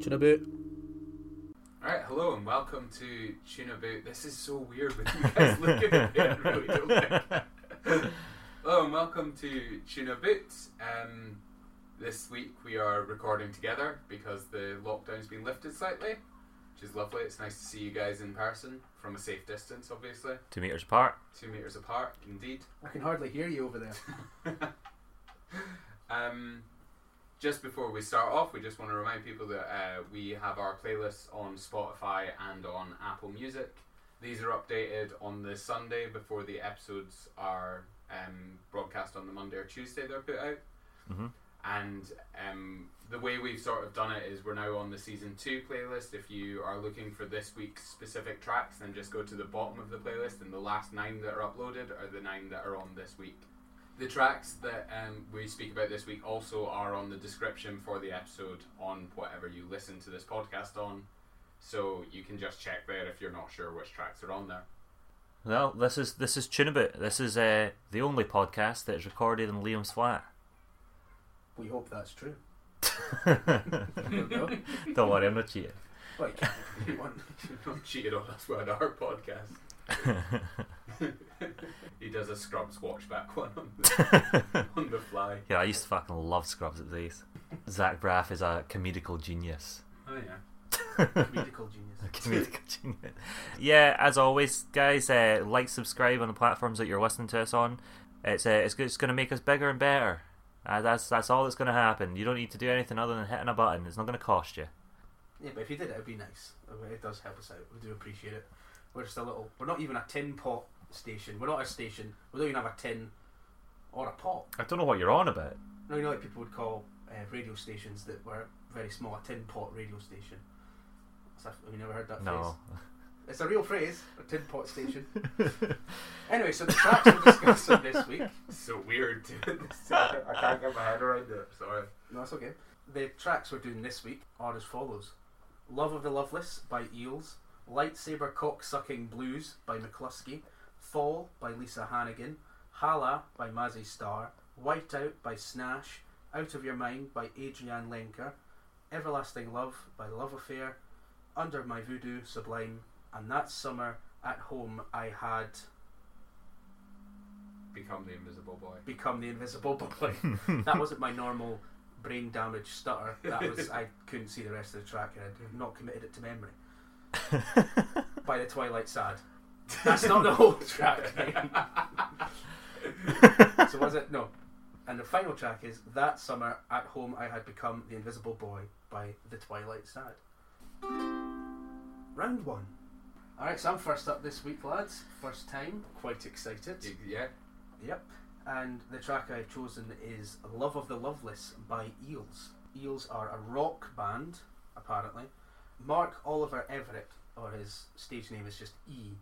Tuna boot. Alright, hello and welcome to Tuna Boot. This is so weird with you guys looking at me. I really don't like Hello and welcome to Tuna Boot. Um, this week we are recording together because the lockdown's been lifted slightly, which is lovely. It's nice to see you guys in person from a safe distance, obviously. Two meters apart. Two metres apart, indeed. I can hardly hear you over there. Um, just before we start off, we just want to remind people that uh, we have our playlists on Spotify and on Apple Music. These are updated on the Sunday before the episodes are um, broadcast on the Monday or Tuesday they're put out. hmm And um, the way we've sort of done it is we're now on the season two playlist. If you are looking for this week's specific tracks, then just go to the bottom of the playlist, and the last nine that are uploaded are the nine that are on this week. The tracks that um, we speak about this week also are on the description for the episode on whatever you listen to this podcast on. So you can just check there if you're not sure which tracks are on there. Well, this is this is Tunabit. This is uh, the only podcast that is recorded in Liam's flat. We hope that's true. Don't worry, I'm not cheating. Well, you can't if you want. You've not cheated on us with our podcast. He does a Scrubs watchback one on the, on the fly. yeah, I used to fucking love Scrubs at these. Zach Braff is a comedical genius. Oh yeah. Comedical genius. Comedical genius. Yeah, as always, guys, uh, like, subscribe on the platforms that you're listening to us on. It's uh, it's, it's going to make us bigger and better. Uh, that's that's all that's going to happen. You don't need to do anything other than hitting a button. It's not going to cost you. Yeah, but if you did it, it'd be nice. It does help us out. We do appreciate it. We're just a little. We're not even a tin pot station. We're not a station. We don't even have a tin or a pot. I don't know what you're on about. No, you know, like people would call uh, radio stations that were very small a tin pot radio station. Have you never heard that No. phrase? It's a real phrase, a tin pot station. anyway, so the tracks we're discussing this week. So weird doing. I can't get my head around it. Sorry. No, that's okay. The tracks we're doing this week are as follows Love of the Loveless by Eels, Lightsaber Cock Sucking Blues by McLusky, Fall by Lisa Hannigan, Halah by Mazzy Star, Whiteout by Snash, Out of Your Mind by Adrienne Lenker, Everlasting Love by Love Affair, Under My Voodoo Sublime, and that summer at home I had Become the invisible boy. become the invisible boy. that wasn't my normal brain damage stutter. That was I couldn't see the rest of the track and I'd not committed it to memory. By the Twilight Sad. That's not the whole track. so was it? No. And the final track is That Summer at Home I Had Become the Invisible Boy by the Twilight Sad. Round one. Alright, so I'm first up this week, lads. First time. Quite excited. Yeah. Yep. And the track I've chosen is Love of the Loveless by Eels. Eels are a rock band, apparently. Mark Oliver Everett, or his stage name is just E.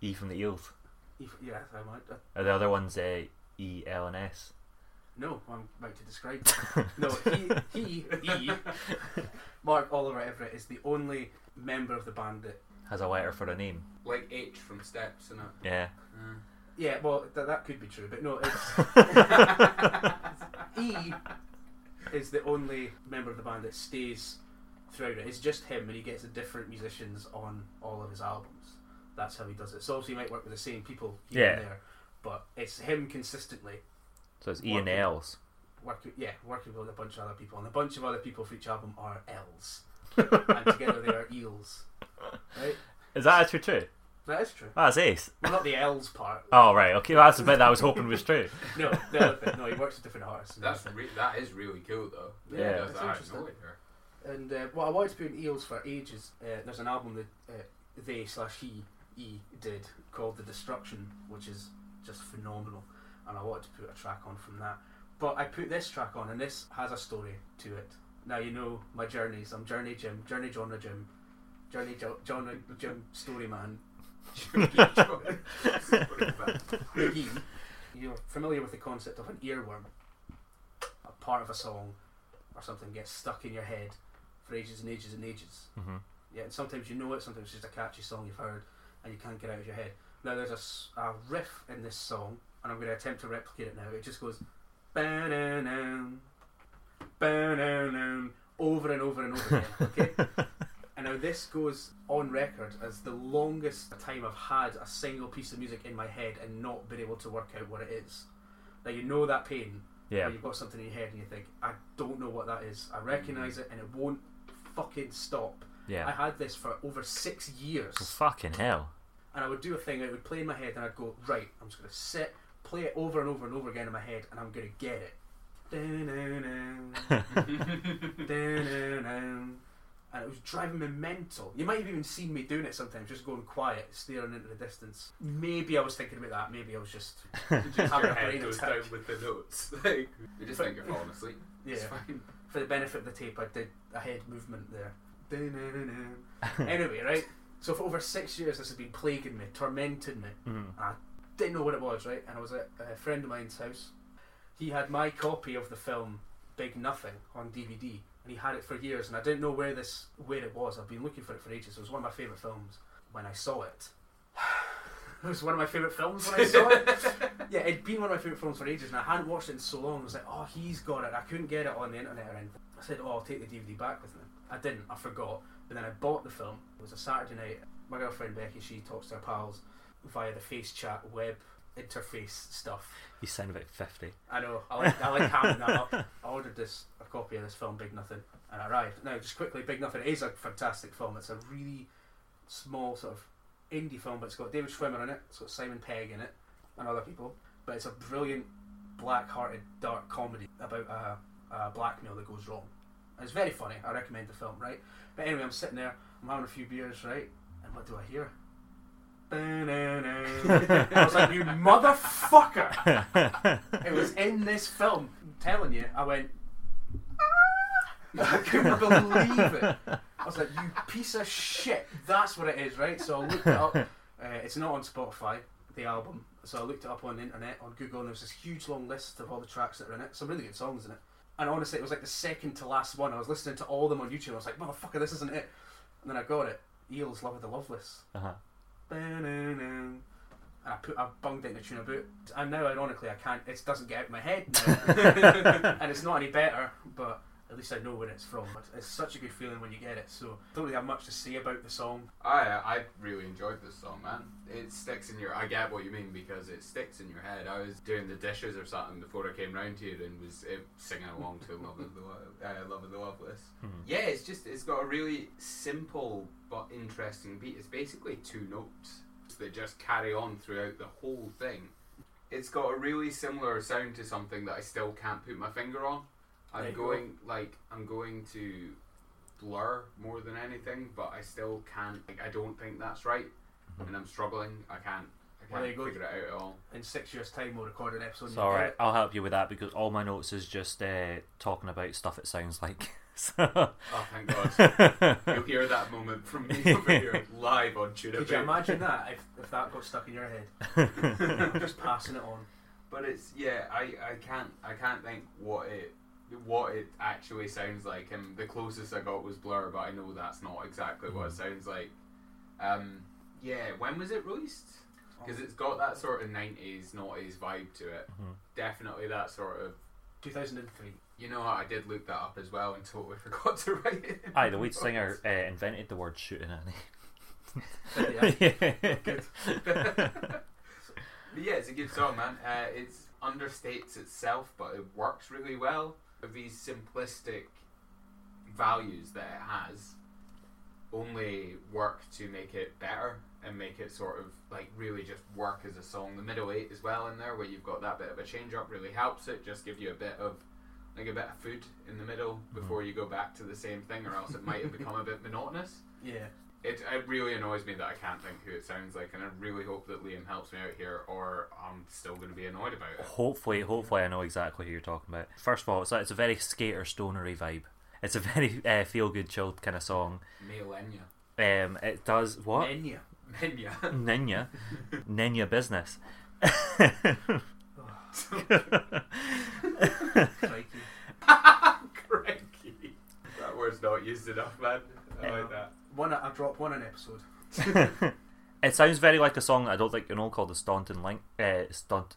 E from the Eels. e yeah, I might. Uh, Are the other ones uh, E, L, and S? no, I'm about to describe. no, he, he, E. Mark Oliver Everett is the only member of the band that. Has a letter for a name. Like H from Steps, and it. Yeah. Uh, Yeah, well, th- that could be true, but no, it's. E is the only member of the band that stays throughout it. It's just him, and he gets the different musicians on all of his albums. That's how he does it. So obviously, he might work with the same people here and Yeah. there, but it's him consistently So it's E and Working. L's. working. Yeah, working with a bunch of other people, and a bunch of other people for each album are L's, and together they are eels. Right? Is that actually true? That is true. Ah, that's ace. Well, not the L's part. Oh, right. Okay, well, that's the bit that I was hoping was true. No, the other bit. No, he works with different artists. that's re- that is really cool though. Yeah, He does it's that out of interesting. And uh, well, I wanted to put in Eels for ages. Uh, there's an album that uh, they slash he E did called The Destruction, which is just phenomenal, and I wanted to put a track on from that. But I put this track on, and this has a story to it. Now you know my journeys. I'm Journey Jim, Journey Genre Jim, Journey jo- Genre Jim Story Man. You're familiar with the concept of an earworm. A part of a song or something gets stuck in your head for ages and ages and ages. hmm Yeah, and sometimes you know it, sometimes it's just a catchy song you've heard and you can't get out of your head. Now there's a, a riff in this song, and I'm going to attempt to replicate it now. It just goes, ba-na-na, ba-na-na, over and over and over again. Okay. And now this goes on record as the longest time I've had a single piece of music in my head and not been able to work out what it is. Now you know that pain Yeah. you've got something in your head and you think, I don't know what that is. I recognise it and it won't fucking stop. Yeah. I had this for over six years. Fucking hell. And I would do a thing, it would play in my head and I'd go, right, I'm just going to sit, play it over and over and over again in my head and I'm going to get it. And it was driving me mental. You might have even seen me doing it sometimes, just going quiet, staring into the distance. Maybe I was thinking about that. Maybe I was just Just having your a head brain goes attack. down with the notes. Like, you just think you're falling asleep. Yeah. It's fine. For the benefit of the tape, I did a head movement there. Anyway, right? So for over six years, this has been plaguing me, tormenting me. Mhm. I didn't know what it was, right? And I was at a friend of mine's house. He had my copy of the film Big Nothing on DVD, and he had it for years. And I didn't know where this where it was. I've been looking for it for ages. It was one of my favorite films. When I saw it, it was one of my favorite films when I saw it. yeah, it'd been one of my favorite films for ages, and I hadn't watched it in so long. I was like, oh, he's got it. I couldn't get it on the internet or anything. I said, oh, I'll take the DVD back with me. I didn't. I forgot. But then I bought the film. It was a Saturday night. My girlfriend Becky, she talks to her pals via the face chat web interface stuff. You sound about 50. I know. I like, I like hamming that up. I ordered this a copy of this film, Big Nothing, and it arrived. Now, just quickly, Big Nothing is a fantastic film. It's a really small sort of indie film, but it's got David Schwimmer in it. It's got Simon Pegg in it, and other people. But it's a brilliant, black-hearted, dark comedy about a, a blackmail that goes wrong. And it's very funny. I recommend the film, right? But anyway, I'm sitting there. I'm having a few beers, right? And what do I hear? I was like, you motherfucker! It was in this film. I'm telling you, I went. "Ah!" I couldn't believe it. I was like, you piece of shit. That's what it is, right? So I looked it up. Uh, it's not on Spotify, the album. So I looked it up on the internet, on Google, and there was this huge long list of all the tracks that are in it. Some really good songs in it. And honestly, it was like the second to last one. I was listening to all of them on YouTube. I was like, motherfucker, this isn't it. And then I got it. Eels, Love of the Loveless. Uh-huh. And I put I bunged it in the tune about, and now ironically I can't. It doesn't get out of my head now, and it's not any better. But at least I know where it's from. But it's such a good feeling when you get it. So don't really have much to say about the song. I I really enjoyed this song, man. It sticks in your. I get what you mean because it sticks in your head. I was doing the dishes or something before I came round here and was uh, singing along to "Love of the Lo- uh, Love of the Loveless." Mhm. Yeah, it's just it's got a really simple but interesting beat. It's basically two notes that just carry on throughout the whole thing. It's got a really similar sound to something that I still can't put my finger on. There I'm you go. going like I'm going to blur more than anything, but I still can't. Like, I don't think that's right, Mhm. and I'm struggling. I can't. I Well, can't you go. figure it out at all. In six years' time, we'll record an episode. and It's alright. it. I'll help you with that because all my notes is just uh, talking about stuff it sounds like. So- Oh, thank God! You'll hear that moment from me over here live on Tuna Could you imagine that if, if that got stuck in your head? I'm just passing it on. But it's yeah, I, I can't I can't think what it what it actually sounds like, and the closest I got was Blur, but I know that's not exactly what it sounds like. Um, yeah, when was it released? Because it's got that sort of nineties, noughties vibe to it. Mhm. Definitely that sort of. 2003. You know, what, I did look that up as well and totally forgot to write it. in Aye, the lead notes. singer uh, invented the word shooting Annie. at ya? Good. But yeah, it's a good song, man. Uh, it understates itself, but it works really well. Of these simplistic values that it has only work to make it better and make it sort of like really just work as a song. The middle eight as well in there, where you've got that bit of a change up, really helps it. Just give you a bit of like a bit of food in the middle mm-hmm. before you go back to the same thing, or else it might have become a bit monotonous. Yeah. It, it really annoys me that I can't think who it sounds like, and I really hope that Liam helps me out here, or I'm still going to be annoyed about it. Hopefully, hopefully, I know exactly who you're talking about. First of all, it's a, it's a very skater stonery vibe. It's a very uh, feel good, chilled kind of song. Malenya. Um, it does what? Menya. Menya. Nenya, Nenya business. Crikey. Crikey. That word's not used enough, man. I like that. One, I dropped one an episode. it sounds very like a song I don't think you know called the Staunton Link. Uh, Stunt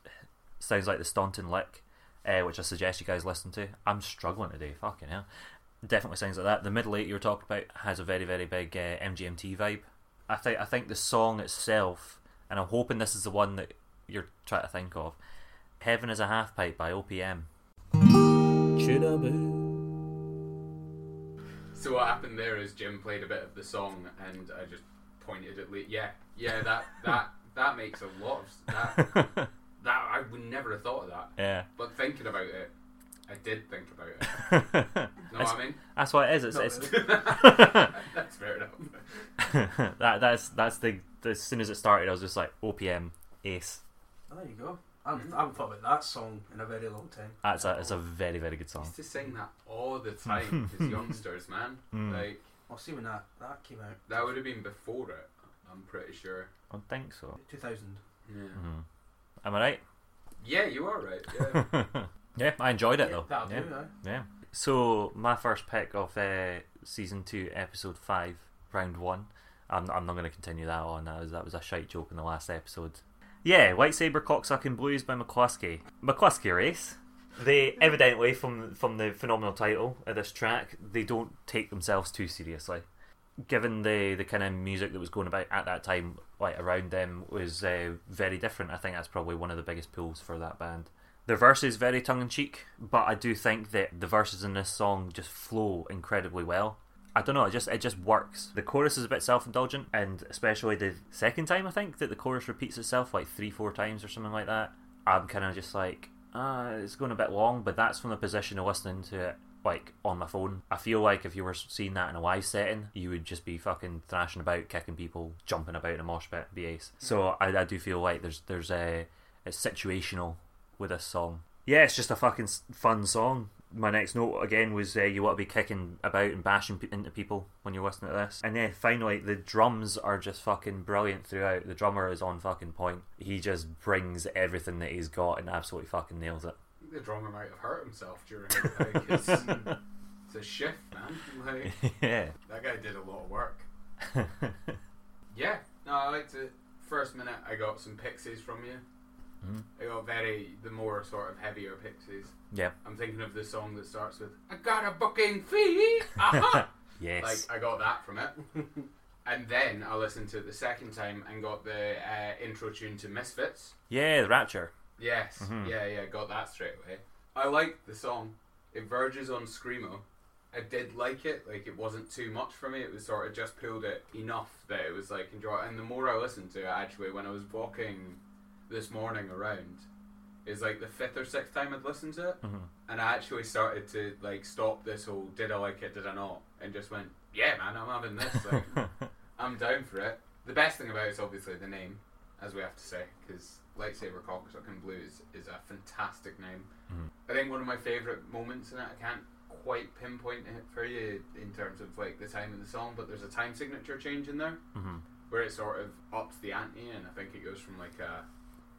sounds like the Staunton Lick, uh, which I suggest you guys listen to. I'm struggling today. Fucking hell. definitely sounds like that. The middle eight you were talking about has a very very big uh, MGMT vibe. I think I think the song itself, and I'm hoping this is the one that you're trying to think of. Heaven is a half pipe by OPM. So what happened there is Jim played a bit of the song, and I just pointed at Lee. Yeah, yeah, that that that makes a lot of that. That I would never have thought of that. yeah. But thinking about it, I did think about it. Know That's- what I mean? That's what it is. It's, Not it's really. That's fair enough. that that's that's the as soon as it started, I was just like OPM ace. Oh, there you go. I haven't, I haven't thought about that song in a very long time. That's a it's a very very good I song. used to sing that all the time as youngsters, man. Mm. Like I'll see when that, that came out. that would have been before it. I'm pretty sure. I think so. 2000. Yeah. hmm Am I right? Yeah, you are right. Yeah. yeah, I enjoyed it though. That'll yeah. do, aye. Yeah. So my first pick of uh, season two, episode five, round one. I'm, I'm not going to continue that on. That was that was a shite joke in the last episode. Yeah, White Saber Cocksucking Blues by McLusky. McLusky race. They evidently from from the phenomenal title of this track, they don't take themselves too seriously. Given the the kind of music that was going about at that time, like around them, was uh, very different. I think that's probably one of the biggest pulls for that band. The verse is very tongue in cheek, but I do think that the verses in this song just flow incredibly well. I don't know, it just it just works. The chorus is a bit self indulgent, and especially the second time I think that the chorus repeats itself like three, four times or something like that. I'm kind of just like, ah, it's going a bit long, but that's from the position of listening to it like on my phone. I feel like if you were seeing that in a live setting, you would just be fucking thrashing about, kicking people, jumping about in a mosh pit, be ace. So I, I do feel like there's there's a it's situational with this song. Yeah, it's just a fucking fun song. My next note again was uh, you want to be kicking about and bashing pe- into people when you're listening to this. And then finally, the drums are just fucking brilliant throughout. The drummer is on fucking point. He just brings everything that he's got and absolutely fucking nails it. The drummer might have hurt himself during it. Like, it's, it's a shift, man. Like yeah. that guy did a lot of work. Yeah, no, I liked it. First minute, I got some pixies from you. Mhm. I got very the more sort of heavier pixies. Yeah. I'm thinking of the song that starts with "I got a booking fee." Aha! Yes. like I got that from it. and then I listened to it the second time and got the uh, intro tune to Misfits. yeah, the Rapture. Yes, Mhm. yeah, yeah, got that straight away. I liked the song. It verges on screamo. I did like it. Like it wasn't too much for me. It was sort of just pulled it enough that it was like enjoy. And the more I listened to it, actually, when I was walking this morning around, is like the fifth or sixth time I'd listened to it, Mhm. and I actually started to like stop this whole "did I like it, did I not," and just went, "Yeah, man, I'm having this." Like, I'm down for it. The best thing about it is obviously the name, as we have to say, because Lightsaber Cocksucking Blues is a fantastic name. Mhm. I think one of my favourite moments in it, I can't quite pinpoint it for you in terms of like the time in the song, but there's a time signature change in there Mhm. where it sort of ups the ante, and I think it goes from like a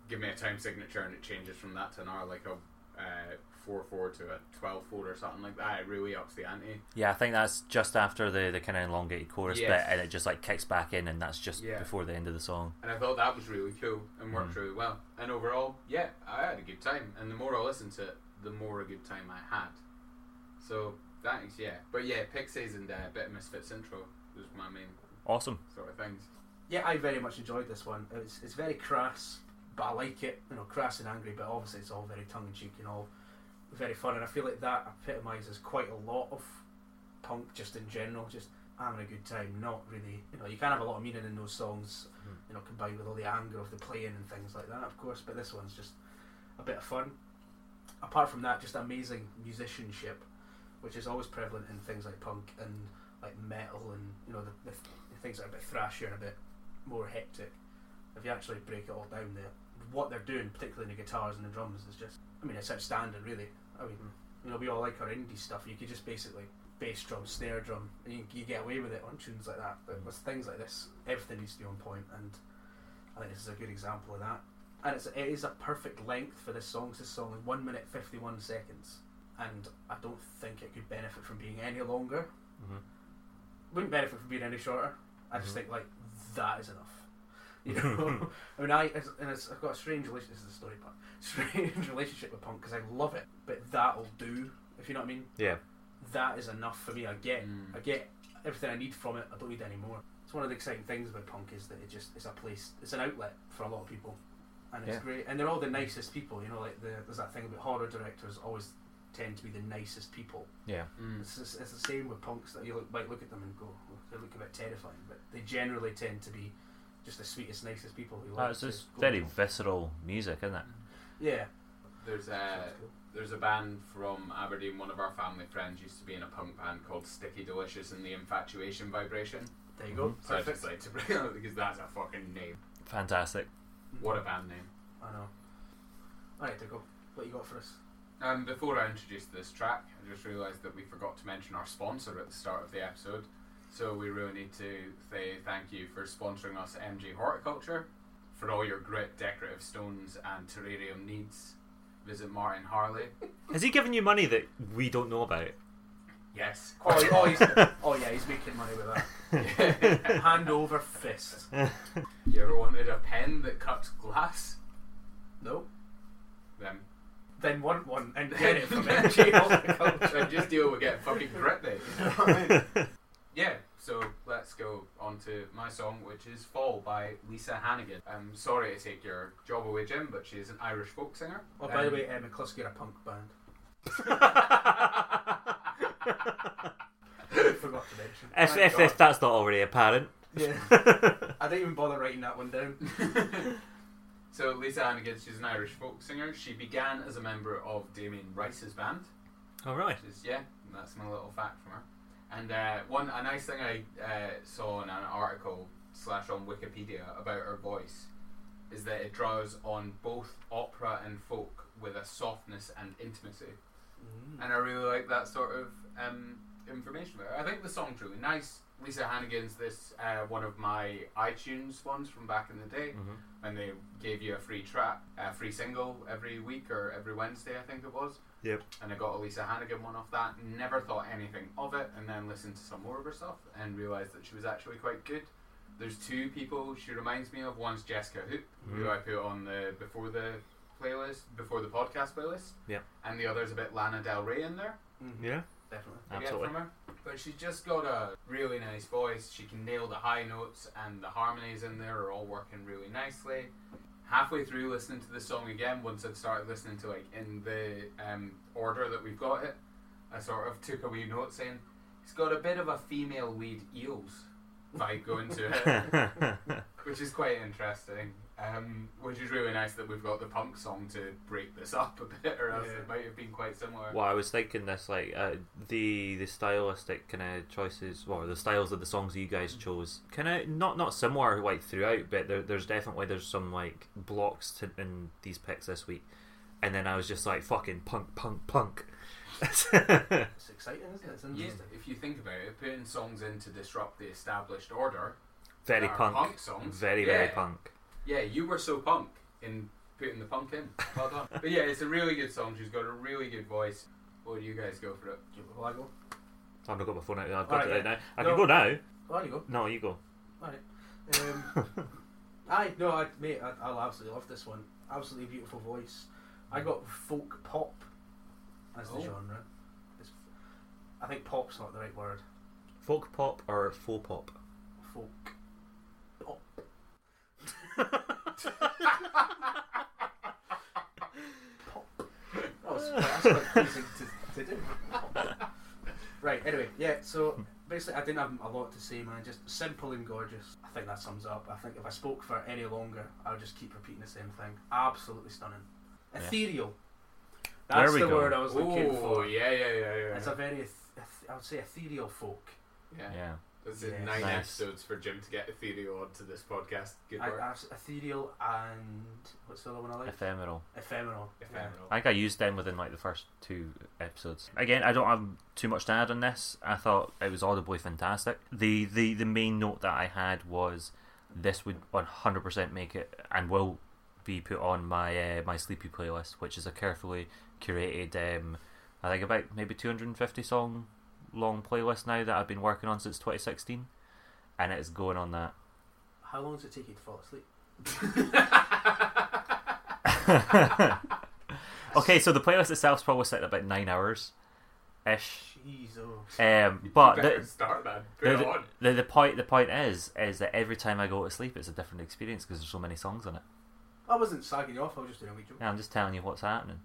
give me a time signature, and it changes from that to an hour, like a uh, four four to a twelve four or something like that. It really ups the ante. Yeah, I think that's just after the, the kind of elongated chorus Yes. bit, and it just like kicks back in, and that's just Yeah. before the end of the song. And I thought that was really cool and worked Mm. really well. And overall, yeah, I had a good time. And the more I listened to it, the more a good time I had. So thanks, yeah. But yeah, Pixies and uh, a bit of Misfits intro was my main Awesome. sort of things. Yeah, I very much enjoyed this one. It's, it's very crass, but I like it. You know, crass and angry, but obviously it's all very tongue in cheek and all very fun. And I feel like that epitomises quite a lot of punk just in general. Just having a good time, not really. You know, you can have a lot of meaning in those songs. Mhm. You know, combined with all the anger of the playing and things like that, of course. But this one's just a bit of fun. Apart from that, just amazing musicianship, which is always prevalent in things like punk and like metal and you know the, the, the things that are a bit thrashier and a bit more hectic. If you actually break it all down, there, what they're doing, particularly in the guitars and the drums, is just. I mean, it's outstanding, really. I mean, you know, we all like our indie stuff. You could just basically bass drum, snare drum, and you, you get away with it on tunes like that. But with things like this, everything needs to be on point, and I think this is a good example of that. And it's, it is a perfect length for this song. This song is one minute fifty one seconds, and I don't think it could benefit from being any longer. Mhm. Wouldn't benefit from being any shorter. I just Mhm. think like that is enough. You know, I mean, I and it's, I've got a strange relationship. This is a story part. Strange relationship with punk because I love it, but that'll do. If you know what I mean. Yeah. that is enough for me. I get Mm. I get everything I need from it. I don't need any more. It's one of the exciting things about punk is that it just it's a place, it's an outlet for a lot of people, and it's Yeah. great. And they're all the nicest people. You know, like the, there's that thing about horror directors always tend to be the nicest people. Yeah. Mm. It's, just, it's the same with punks that you look, might look at them and go, "Oh, they look a bit terrifying, but they generally tend to be just the sweetest, nicest people who Oh, like it's just go- very visceral music, isn't it? yeah. There's a cool. there's a band from Aberdeen. One of our family friends used to be in a punk band called Sticky Delicious and the Infatuation Vibration. There you go. Mhm. So I just like to bring it up because that's a fucking name. Fantastic. What a band name. I know. Alright, Diggle, what you got for us? Um, before I introduce this track, I just realised that we forgot to mention our sponsor at the start of the episode. So we really need to say thank you for sponsoring us, MG Horticulture, for all your grit, decorative stones, and terrarium needs. Visit Martin Harley. Has he given you money that we don't know about? Yes. Oh, he- oh, he's, oh yeah, he's making money with that. Hand over fist. you ever wanted a pen that cuts glass? No. Then Then want one and get it from MG Horticulture. then just deal with getting fucking grit then. You know what I mean? Yeah, so let's go on to my song, which is Fall by Lisa Hannigan. I'm sorry to take your job away, Jim, but she's an Irish folk singer. Oh, by the Um, way, uh, McLusky are a punk band. Forgot to mention. If, Thank if, God. if that's not already apparent. Yeah. I didn't even bother writing that one down. so Lisa Hannigan, she's an Irish folk singer. She began as a member of Damien Rice's band. All right. Which is, yeah, that's my little fact from her. And uh, one a nice thing I uh, saw in an article slash on Wikipedia about her voice is that it draws on both opera and folk with a softness and intimacy, Mm. and I really like that sort of um, information. There, I think the song's really nice. Lisa Hannigan's this uh, one of my iTunes ones from back in the day hmm when they gave you a free track, a free single every week or every Wednesday, I think it was. Yep. And I got a Lisa Hannigan one off that. Never thought anything of it, and then listened to some more of her stuff and realised that she was actually quite good. There's two people she reminds me of. One's Jesca Hoop, who Mhm. I put on the before the playlist, before the podcast playlist. Yep. And the other's a bit Lana Del Rey in there. Mhm. Yeah. Definitely. I get Absolutely. from her. But she's just got a really nice voice. She can nail the high notes, and the harmonies in there are all working really nicely. Halfway through listening to the song again, once I'd started listening to like in the um, order that we've got it, I sort of took a wee note saying it's got a bit of a female lead eels vibe going to it, which is quite interesting. Um, which is really nice that we've got the punk song to break this up a bit, or else Yeah. it might have been quite similar. well, I was thinking this like uh, the the stylistic kind of choices, well, the styles of the songs you guys chose, kind of not not similar like throughout, but there, there's definitely there's some like blocks to, in these picks this week, and then I was just like fucking punk, punk, punk. It's exciting, isn't it? It's Yeah, interesting. if you think about it, putting songs in to disrupt the established order. very punk, punk songs. very very punk. Yeah, you were so punk in putting the punk in. Well done. but yeah, it's a really good song. She's got a really good voice. What do you guys go for it? Will I go? I've not got my phone out. I've got Alright, it out yeah. now. I No. can go now. Oh, you go. No, you go. Alright. Um, I no, I mate, I, I'll absolutely love this one. Absolutely beautiful voice. I got folk pop as the Oh. genre. It's, I think pop's not the right word. Folk pop or faux pop? Folk. Pop. pop. Oh, that's quite, that's to, to do. Right. Anyway, yeah. So basically, I didn't have a lot to say, man. Just simple and gorgeous. I think that sums up. I think if I spoke for any longer, I would just keep repeating the same thing. Absolutely stunning. Yeah. Ethereal. There That's we the go. word I was looking Oh, for. yeah, yeah, yeah, yeah. It's a very, eth- eth- I would say, ethereal folk. yeah. Yeah. This is Yeah. nine Nice. episodes for Jim to get ethereal onto this podcast. Good I, work. I, ethereal and what's the other one I like? Ephemeral. Ephemeral. Ephemeral. I think I used them within like the first two episodes. Again, I don't have too much to add on this. I thought it was audibly fantastic. The the, the main note that I had was this would 100% make it and will be put on my uh, my sleepy playlist, which is a carefully curated. Um, I think about maybe 250 song long playlist now that I've been working on since 2016, and it's going on that. How long does it take you to fall asleep? okay, so the playlist itself is probably set at about nine hours. ish. Um, but the, start. The, the, the, point the point is is that every time I go to sleep, it's a different experience because there's so many songs on it. I wasn't slagging you off, I was just doing a wee joke. Yeah, I'm just telling you what's happening.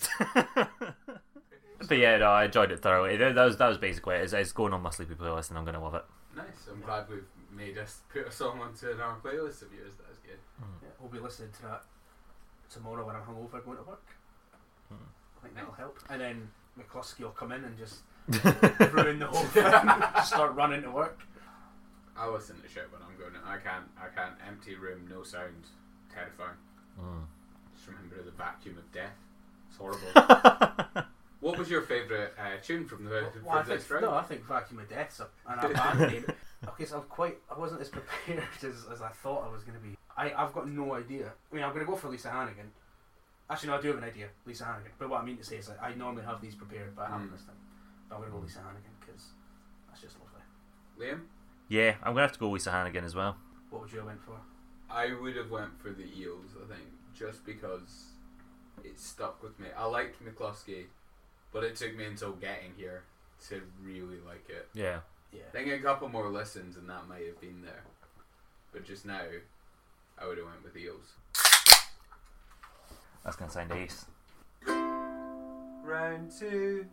but yeah, no, I enjoyed it thoroughly. That that was that was basically it. It's, it's going on my sleepy playlist, and I'm gonna love it. Nice. I'm glad we've made us put a song onto our playlist of yours. That's good. Yeah, we'll be listening to that tomorrow when I'm hungover going to work. Hmm. I think that'll help. And then McLusky will come in and just ruin the whole thing. Start running to work. I listen to shit when I'm going. I can't. I can't. Empty room, no sound. Terrifying. Mm. Just remember the vacuum of death. It's horrible. what was your favourite uh, tune from the Well, I for this think, round? no, I think Vacuum of Death's a, an band name. Okay, so I'm quite. I wasn't as prepared as, as I thought I was going to be. I, I've got no idea. I mean, I'm going to go for Lisa Hannigan. Actually, no, I do have an idea. Lisa Hannigan. But what I mean to say is, like, I normally have these prepared, but I haven't Mm. this time. But I'm going to go Lisa Hannigan because that's just lovely. Liam, yeah, I'm gonna have to go Lisa Hannigan as well. What would you have went for? I would have went for the eels. I think just because it stuck with me. I liked McLusky, but it took me until getting here to really like it. Yeah. Yeah. I think a couple more listens and that might have been there. But just now, I would have went with eels. That's gonna sound ace. Round two.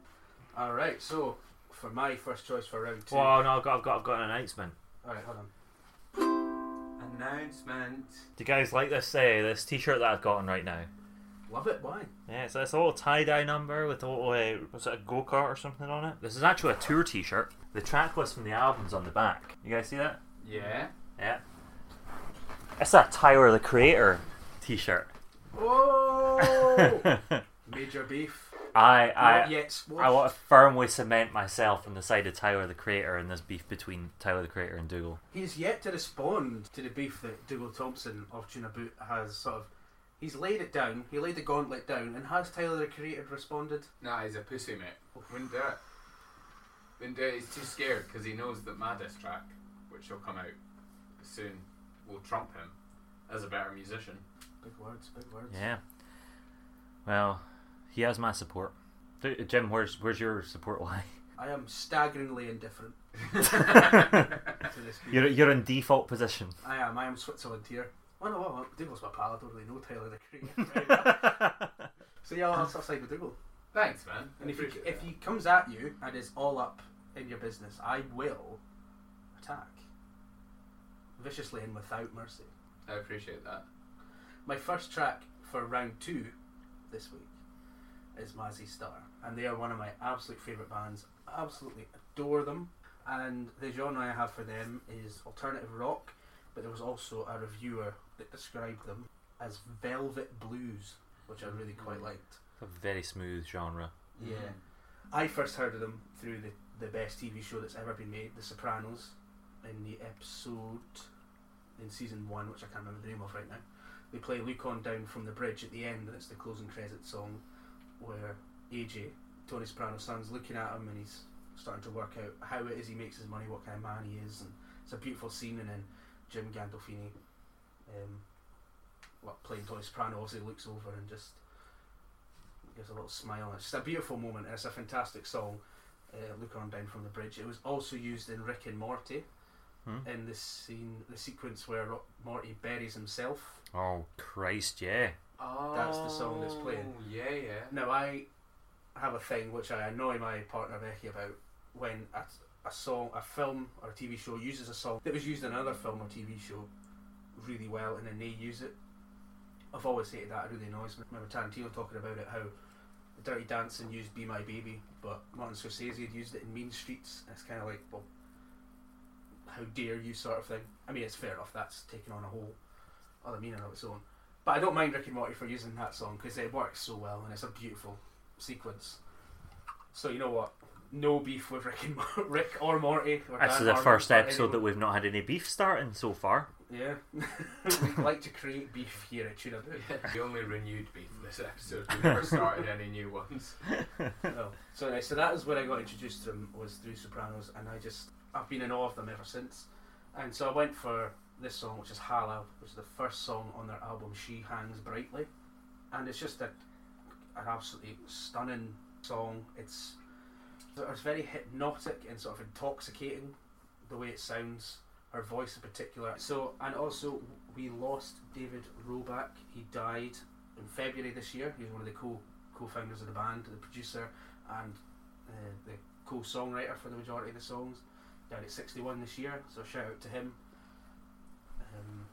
All right. So for my first choice for round two. Well, no, I've got, I've got, I've got an announcement. All right, hold on. Announcement. Do you guys like this? Uh, this T-shirt that I've got on right now? Love it. Why? Yeah, so it's a little tie-dye number with a little, uh, was it a go-kart or something on it? This is actually a tour T-shirt. The track list from the album's on the back. You guys see that? Yeah. Yeah. It's a Tyler the Creator T-shirt. Oh! Major beef. I I yet. I want to firmly cement myself on the side of Tyler the Creator in this beef between Tyler the Creator and Dougal. He's yet to respond to the beef that Dougal Thompson of Tuna Boot has sort of. He's laid it down. He laid the gauntlet down, and has Tyler the Creator responded? Nah, he's a pussy, mate. Wouldn't do it. Wouldn't do it. He's too scared because he knows that my diss track, which will come out soon, will trump him as a better musician. Big words, big words. Yeah. Well, he has my support. Jim, where's where's your support lie? I am staggeringly indifferent to this. You're you're in default position. I am. I am Switzerland here. Oh no, well, Dougal's my pal. I don't really know Tyler the Creator. so yeah, I'll, I'll side with Dougal. Thanks, man. And if he, Appreciate if he comes at you and is all up in your business, I will attack viciously and without mercy. I appreciate that. My first track for round two this week is Mazzy Star, and they are one of my absolute favourite bands. Absolutely adore them, and the genre I have for them is alternative rock. But there was also a reviewer that described them as velvet blues, which I really quite mm. liked. A very smooth genre. Yeah. I first heard of them through the, the best TV show that's ever been made, The Sopranos, in the episode in season one, which I can't remember the name of right now. They play Look on down from the bridge at the end, and it's the closing credit song where AJ, Tony Soprano's son's looking at him and he's starting to work out how it is he makes his money, what kind of man he is, and it's a beautiful scene. And then Jim Gandolfini, um, what playing Tony Soprano, obviously looks over and just gives a little smile. It's just a beautiful moment. It's a fantastic song. Uh, Look on down from the bridge. It was also used in Rick and Morty Hmm? in the scene, the sequence where Morty buries himself. Oh Christ, yeah. Oh, That's the song that's playing. Yeah, yeah. Now I have a thing which I annoy my partner Becky about when a, a song, a film or a TV show uses a song that was used in another film or TV show really well, and then they use it. I've always hated that. It really annoys me. I remember Tarantino talking about it how Dirty Dancing used "Be My Baby," but Martin Scorsese had used it in Mean Streets. And it's kind of like, well, how dare you, sort of thing. I mean, it's fair enough. That's taken on a whole other meaning of its own. But I don't mind Rick and Morty for using that song because it works so well and it's a beautiful sequence. So you know what? No beef with Rick and Rick or Morty. Or This Dan is the Harmon first episode that we've not had any beef starting so far. Yeah, we like to create beef here at Tuna Boot. the only renewed beef this episode. We never started any new ones. No. So, uh, so that is where I got introduced to them was through Sopranos, and I just I've been in awe of them ever since. And so I went for this song, which is Halah, which is the first song on their album She Hangs Brightly, and it's just a, an absolutely stunning song. It's It's very hypnotic and sort of intoxicating the way it sounds. Her voice in particular. So and also we lost David Roback. He died in February this year. He was one of the co co-founders of the band, the producer, and uh, the co-songwriter for the majority of the songs. Died at 61 this year. So shout out to him. Um,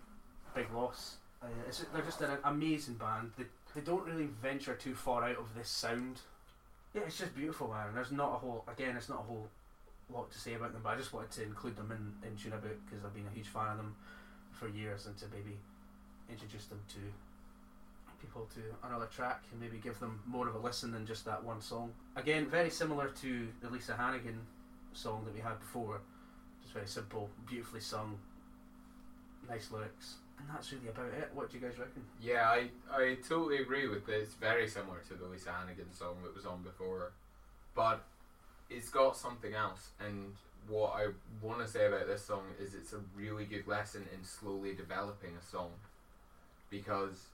big loss. Uh, they're just an amazing band. They, they don't really venture too far out of this sound. Yeah, it's just beautiful, man. There's not a whole, again, it's not a whole lot to say about them, but I just wanted to include them in, in Tune About because I've been a huge fan of them for years and to maybe introduce them to people to another track and maybe give them more of a listen than just that one song. Again, very similar to the Lisa Hannigan song that we had before. Just very simple, beautifully sung, nice lyrics. And that's really about it. What do you guys reckon? Yeah, I, I totally agree with this. Very similar to the Lisa Hannigan song that was on before, but it's got something else. And what I want to say about this song is it's a really good lesson in slowly developing a song because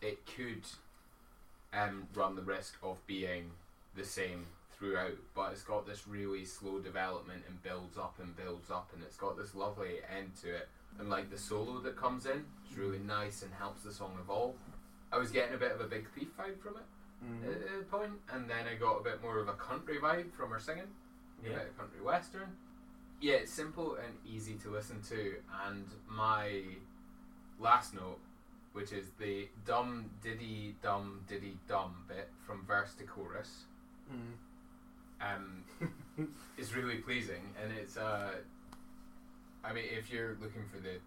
it could um, run the risk of being the same throughout, but it's got this really slow development and builds up and builds up, and it's got this lovely end to it. And like the solo that comes in, it's really nice and helps the song evolve. I was getting a bit of a Big Thief vibe from it Mm. at a point, and then I got a bit more of a country vibe from her singing, a Yeah. bit of country western. Yeah, it's simple and easy to listen to, and my last note, which is the dum diddy dum diddy dum bit from verse to chorus, Mm. um, is really pleasing, and it's uh, I mean, if you're looking for the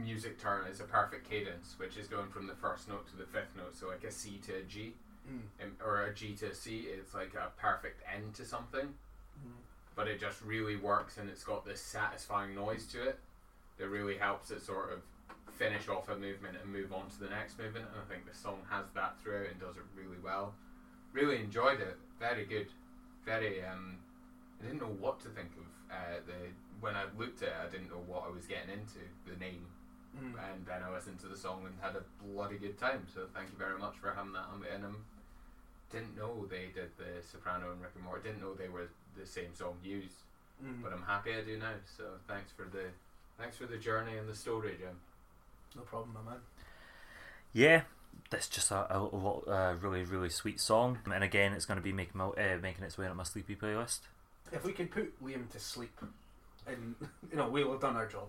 music turn, it's a perfect cadence, which is going from the first note to the fifth note, so like a C to a G Mm. or a G to a C. It's like a perfect end to something, Mm. but it just really works, and it's got this satisfying noise to it that really helps it sort of finish off a movement and move on to the next movement. And I think the song has that throughout and does it really well. Really enjoyed it. Very good. Very. Um, I didn't know what to think of uh, the when I looked at it. I didn't know what I was getting into. The name Mm. and then I listened to the song and had a bloody good time. So thank you very much for having that on in them. Didn't know they did the Soprano and Rick and Morty. Didn't know they were the same song used, Mm. but I'm happy I do now. So thanks for the thanks for the journey and the story, Jim. No problem, my man. Yeah, that's just a, a, lot, a really, really sweet song. And again, it's going to be making, my, uh, making its way on my sleepy playlist. If we can put Liam to sleep, and you know we'll have done our job.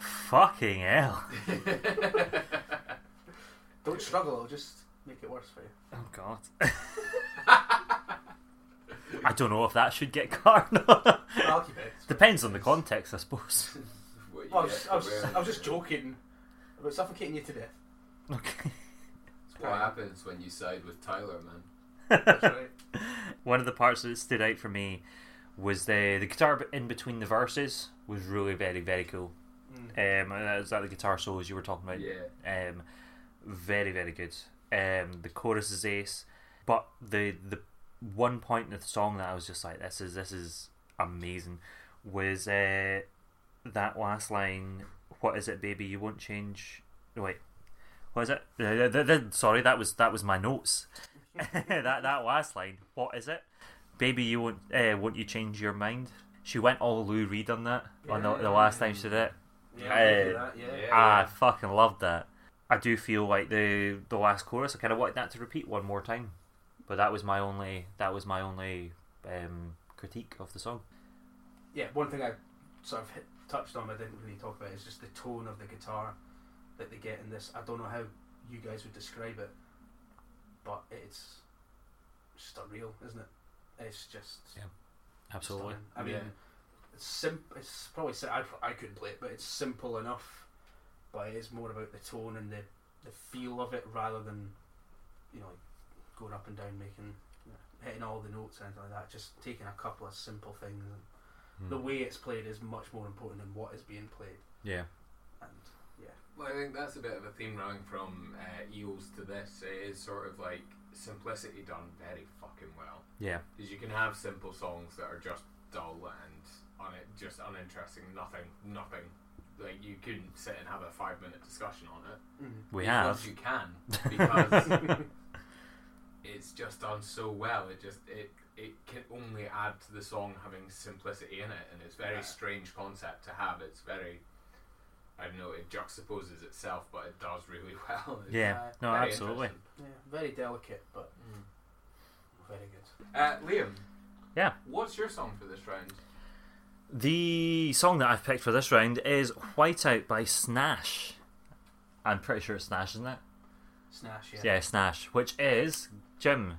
Fucking hell. Don't struggle; it'll just make it worse for you. Oh, God. I don't know if that should get cut. or not. I'll keep it. Depends on the context, I suppose. What you Well, I, was, get I, was, for I was just joking about suffocating you to death. Okay. It's what happens when you side with Tyler, man. That's right. One of the parts that stood out for me was the the guitar in between the verses was really very very cool. Mm. Um, and is that the guitar solos you were talking about? Yeah. Um, very very good. Um, the chorus is ace, but the the one point in the song that I was just like, this is this is amazing, was uh, that last line. What is it, baby? You won't change. Wait, what is it? Uh, th- th- sorry, that was that was my notes. that that last line. What is it? Baby, you won't uh, won't you change your mind? She went all Lou Reed on that on the, the last time she did it. Yeah, I Uh, yeah. yeah. I fucking loved that. I do feel like the the last chorus. I kind of wanted that to repeat one more time, but that was my only that was my only um, critique of the song. yeah, one thing I sort of hit, touched on, I didn't really talk about, is just the tone of the guitar that they get in this. I don't know how you guys would describe it, but it's just unreal, isn't it? It's just Yeah, Absolutely. stunning. I mean, Yeah. it's sim- It's probably I, I couldn't play it, but it's simple enough. But it's more about the tone and the the feel of it rather than you know going up and down, making you hitting all the notes and like that. Just taking a couple of simple things. And Hmm. The way it's played is much more important than what is being played. Yeah. And yeah, Well, I think that's a bit of a theme running from uh, Eels to this. It is sort of like simplicity done very fucking well. Yeah. Because you can have simple songs that are just dull and on it just uninteresting, nothing, nothing. Like you couldn't sit and have a five minute discussion on it. We These have. you can because it's just done so well. It just it it can only add to the song having simplicity in it, and it's a very Yeah. strange concept to have. It's very I don't know. It juxtaposes itself, but it does really well. It's Yeah, Uh, no, very absolutely. Yeah, very delicate, but very good. Uh, Liam, Yeah. what's your song for this round? The song that I've picked for this round is Whiteout by Snash. I'm pretty sure it's Snash, isn't it? Snash, yeah. Yeah, Snash, which is Jim.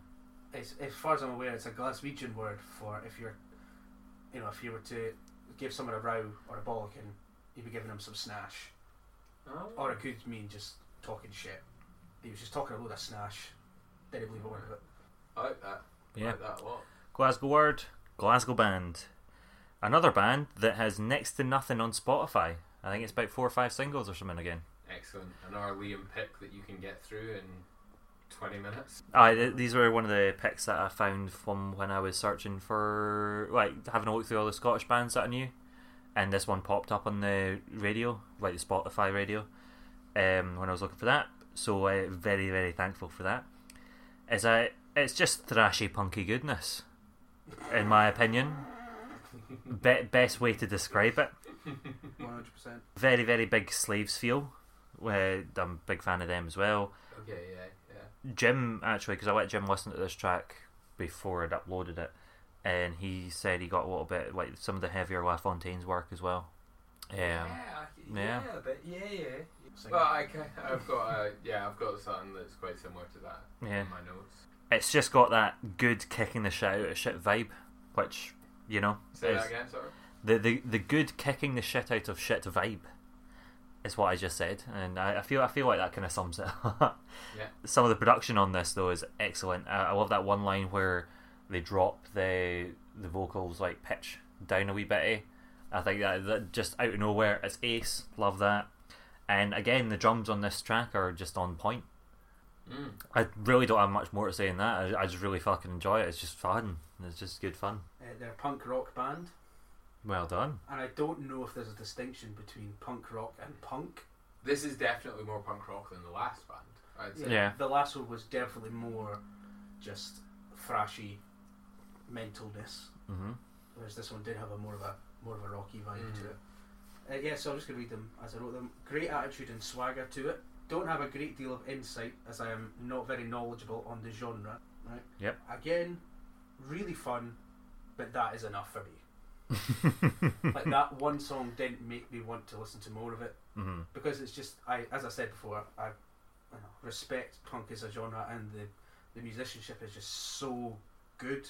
It's, as far as I'm aware, it's a Glaswegian word for if you're, you know, if you were to give someone a row or a bollocking, you'd be giving them some snash. Oh. Or it could mean just talking shit. He was just talking a load of snash. Didn't believe a word of it. I like that. I Yeah. like that a lot. Glasgow Word, Glasgow Band. Another band that has next to nothing on Spotify. I think it's about four or five singles or something again. Excellent. Another Liam pick that you can get through in 20 minutes. Aye, these were one of the picks that I found from when I was searching for, like, having a look through all the Scottish bands that I knew. And this one popped up on the radio, like the Spotify radio, um, when I was looking for that. So, uh, very, very thankful for that. It's, a, it's just thrashy, punky goodness, in my opinion. Be- best way to describe it. 100%. Very, very big Slaves feel. Uh, I'm a big fan of them as well. Okay, yeah, yeah. Jim actually, because I let Jim listen to this track before I'd uploaded it, and he said he got a little bit like some of the heavier La Fontaine's work as well. Um, yeah, yeah. but yeah, yeah. Sing Well. I can, I've got a, yeah, I've got something that's quite similar to that yeah, in my notes. it's just got that good kicking the shit out of shit vibe, which you know Say that again, sorry. the the the good kicking the shit out of shit vibe. Is what I just said, and I, I feel I feel like that kind of sums it up. Yeah. Some of the production on this though is excellent. I, I love that one line where they drop the the vocals like pitch down a wee bit. I think that, that just out of nowhere, it's ace. Love that. And again, the drums on this track are just on point. Mm. I really don't have much more to say in that. I, I just really fucking enjoy it. It's just fun. It's just good fun. Uh, they're a punk rock band, Well done. and I don't know if there's a distinction between punk rock and punk. This is definitely more punk rock than the last band. I'd say. Yeah. The last one was definitely more just thrashy mentalness, hmm whereas this one did have a more of a more of a rocky vibe Mhm. to it. Uh, yeah, so I'm just gonna read them as I wrote them. Great attitude and swagger to it. Don't have a great deal of insight as I am not very knowledgeable on the genre. Right. Yep. Again, really fun, but that is enough for me. like that one song didn't make me want to listen to more of it hmm because it's just I as I said before I, know, respect punk as a genre and the the musicianship is just so good,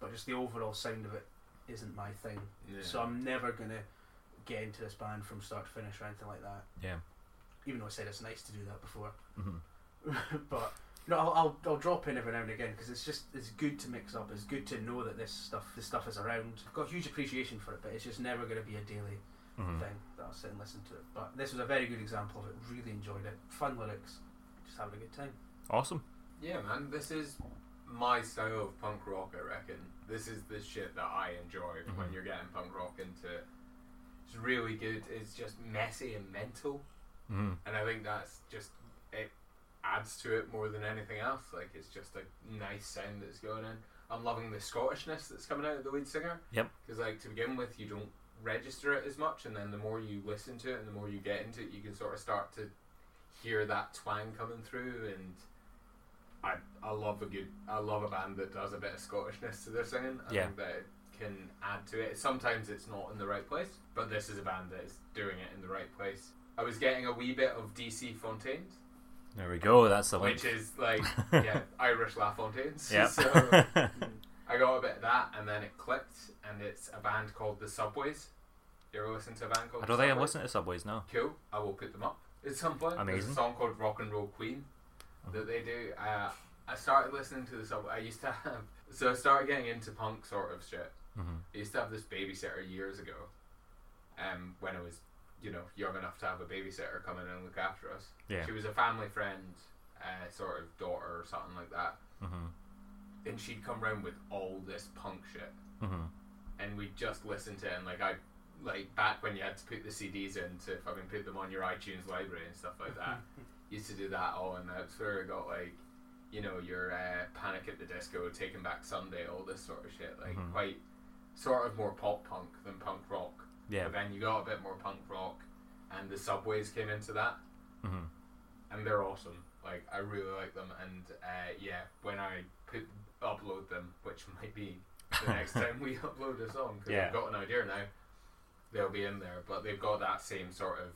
but just the overall sound of it isn't my thing. Yeah. So I'm never gonna get into this band from start to finish or anything like that. Yeah. Even though I said it's nice to do that before, hmm but no, I'll, I'll I'll drop in every now and again because it's just it's good to mix up. It's good to know that this stuff this stuff is around. I've got huge appreciation for it, but it's just never going to be a daily hmm thing that I'll sit and listen to it. But this was a very good example of it. Really enjoyed it. Fun lyrics, just having a good time. Awesome. Yeah, man, this is my style of punk rock, I reckon. This is the shit that I enjoy when Mhm. you're getting punk rock into it. It's really good. It's just messy and mental, hmm and I think that's just it adds to it more than anything else. Like it's just a nice sound that's going in. I'm loving the Scottishness that's coming out of the lead singer. Yep. Because like to begin with, you don't register it as much, and then the more you listen to it and the more you get into it, you can sort of start to hear that twang coming through. And I I love a good I love a band that does a bit of Scottishness to their singing. I Yeah. think that it can add to it. Sometimes it's not in the right place, but this is a band that is doing it in the right place. I was getting a wee bit of DC Fontaines, There we go. That's the link. which is like yeah Irish La Fontaines. Yep. so I got a bit of that, and then it clicked, and it's a band called the Subways. You ever listen to a band called? I don't think I've listened to Subways. No. Cool. I will put them up at some point. Amazing. There's a song called Rock and Roll Queen that they do. Uh, I started listening to the sub. I used to have. So I started getting into punk sort of shit. hmm I used to have this babysitter years ago. Um, when I was, you know, young enough to have a babysitter come in and look after us. Yeah. She was a family friend, uh, sort of daughter or something like that. hmm And she'd come round with all this punk shit. hmm and we'd just listen to it and like I like back when you had to put the CDs in to fucking put them on your iTunes library and stuff like that. used to do that all and that's where I got like you know, your uh, Panic at the Disco, Taking Back Sunday, all this sort of shit. Like Mhm. quite sort of more pop punk than punk rock. Yeah. But then you got a bit more punk rock, and the Subways came into that, hmm and they're awesome. Like I really like them, and uh, yeah, when I put upload them, which might be the next time we upload a song, because Yeah. I've got an idea now, they'll be in there. But they've got that same sort of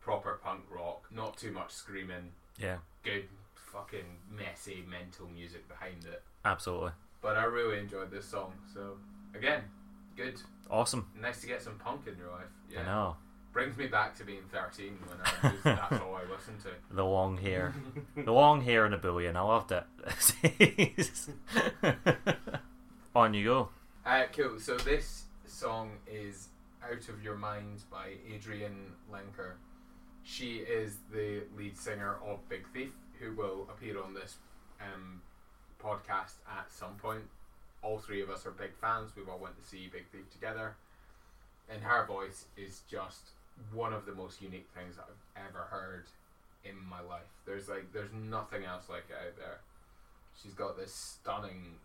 proper punk rock, not too much screaming, Yeah. good fucking messy mental music behind it. Absolutely. But I really enjoyed this song. So again, good. Awesome. Nice to get some punk in your life. Yeah. I know. Brings me back to being 13 when I was, that's all I listened to. The long hair. the long hair and a bullion. I loved it. On you go. Uh, cool. So this song is "Out of Your Mind" by Adrianne Lenker. She is the lead singer of Big Thief, who will appear on this um, podcast at some point. All three of us are big fans. We've all went to see Big Thief together, and her voice is just one of the most unique things I've ever heard in my life. There's like there's nothing else like it out there. She's got this stunning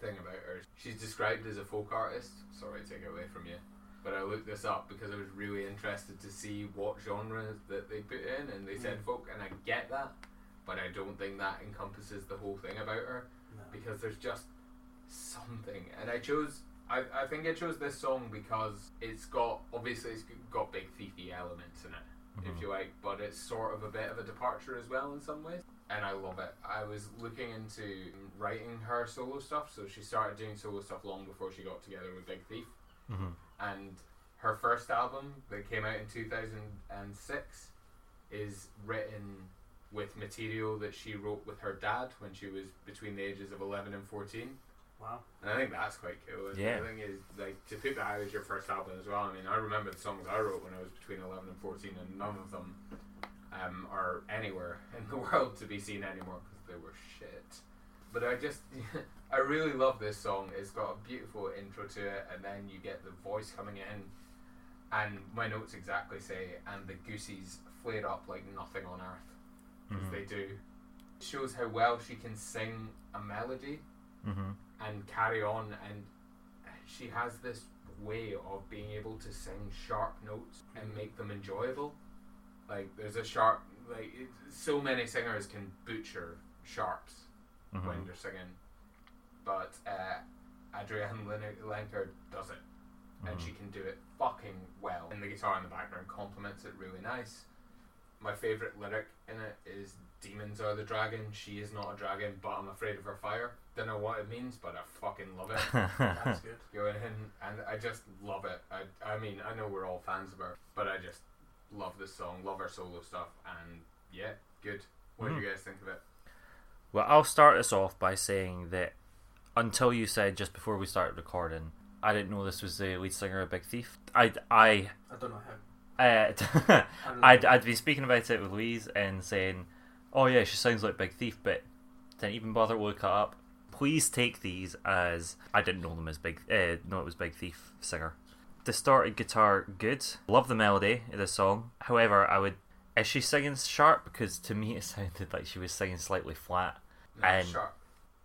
thing about her. She's described as a folk artist. Sorry to take it away from you. But I looked this up because I was really interested to see what genre that they put in, and they said Mm. folk, and I get that, but I don't think that encompasses the whole thing about her No. because there's just something. And I chose, I, I think I chose this song because it's got, obviously, it's got big thiefy elements in it, Mhm. if you like, but it's sort of a bit of a departure as well in some ways. And I love it. I was looking into writing her solo stuff, so she started doing solo stuff long before she got together with Big Thief hmm and her first album that came out in 2006 is written with material that she wrote with her dad when she was between the ages of 11 and 14 Wow. and I think that's quite cool and Yeah. the thing is like to put that out as your first album as well I mean I remember the songs I wrote when I was between 11 and 14 and none of them um, are anywhere in the world to be seen anymore because they were shit but I just I really love this song. It's got a beautiful intro to it, and then you get the voice coming in, and my notes exactly say, and the goosies flare up like nothing on earth, as Mhm. they do. It shows how well she can sing a melody hmm and carry on, and she has this way of being able to sing sharp notes and make them enjoyable. Like there's a sharp, like it, so many singers can butcher sharps hmm when they're singing. But uh, Adrianne Len- Lenker does it, and Mhm. she can do it fucking well. And the guitar in the background complements it really nice. My favourite lyric in it is Demons are the dragon, she is not a dragon, but I'm afraid of her fire. Don't know what it means, but I fucking love it. That's good. Going in, and I just love it. I, I mean, I know we're all fans of her, but I just love this song, love her solo stuff, and yeah, good. What do Mhm. you guys think of it? Well, I'll start us off by saying that until you said just before we started recording, I didn't know this was the lead singer of Big Thief. I, I, I don't know how. Uh, I I'd, I'd been speaking about it with Louise and saying, "Oh yeah, she sounds like Big Thief," but didn't even bother to look it up. Please take these as I didn't know them as Big. Uh, no, it was Big Thief singer. Distorted guitar, good. Love the melody of the song. However, I would. Is she singing sharp? Because to me it sounded like she was singing slightly flat. And- sharp.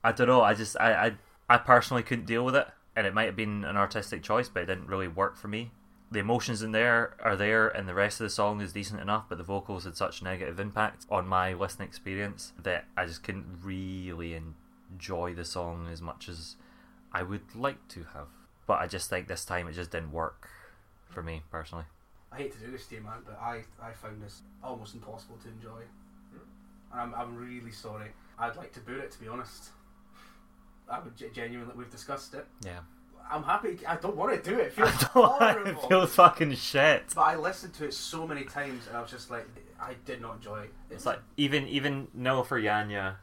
I don't know. I just I, I I personally couldn't deal with it, and it might have been an artistic choice, but it didn't really work for me. The emotions in there are there, and the rest of the song is decent enough, but the vocals had such negative impact on my listening experience that I just couldn't really enjoy the song as much as I would like to have. But I just think this time it just didn't work for me personally. I hate to do this to you, man, but I, I found this almost impossible to enjoy. Hmm? And I'm, I'm really sorry. I'd like to boot it, to be honest. I would genuinely, we've discussed it. Yeah, I'm happy, I don't want to do it. It feels horrible. it feels fucking shit. But I listened to it so many times and I was just like, I did not enjoy it. It's like even even Nilüfer Yanya,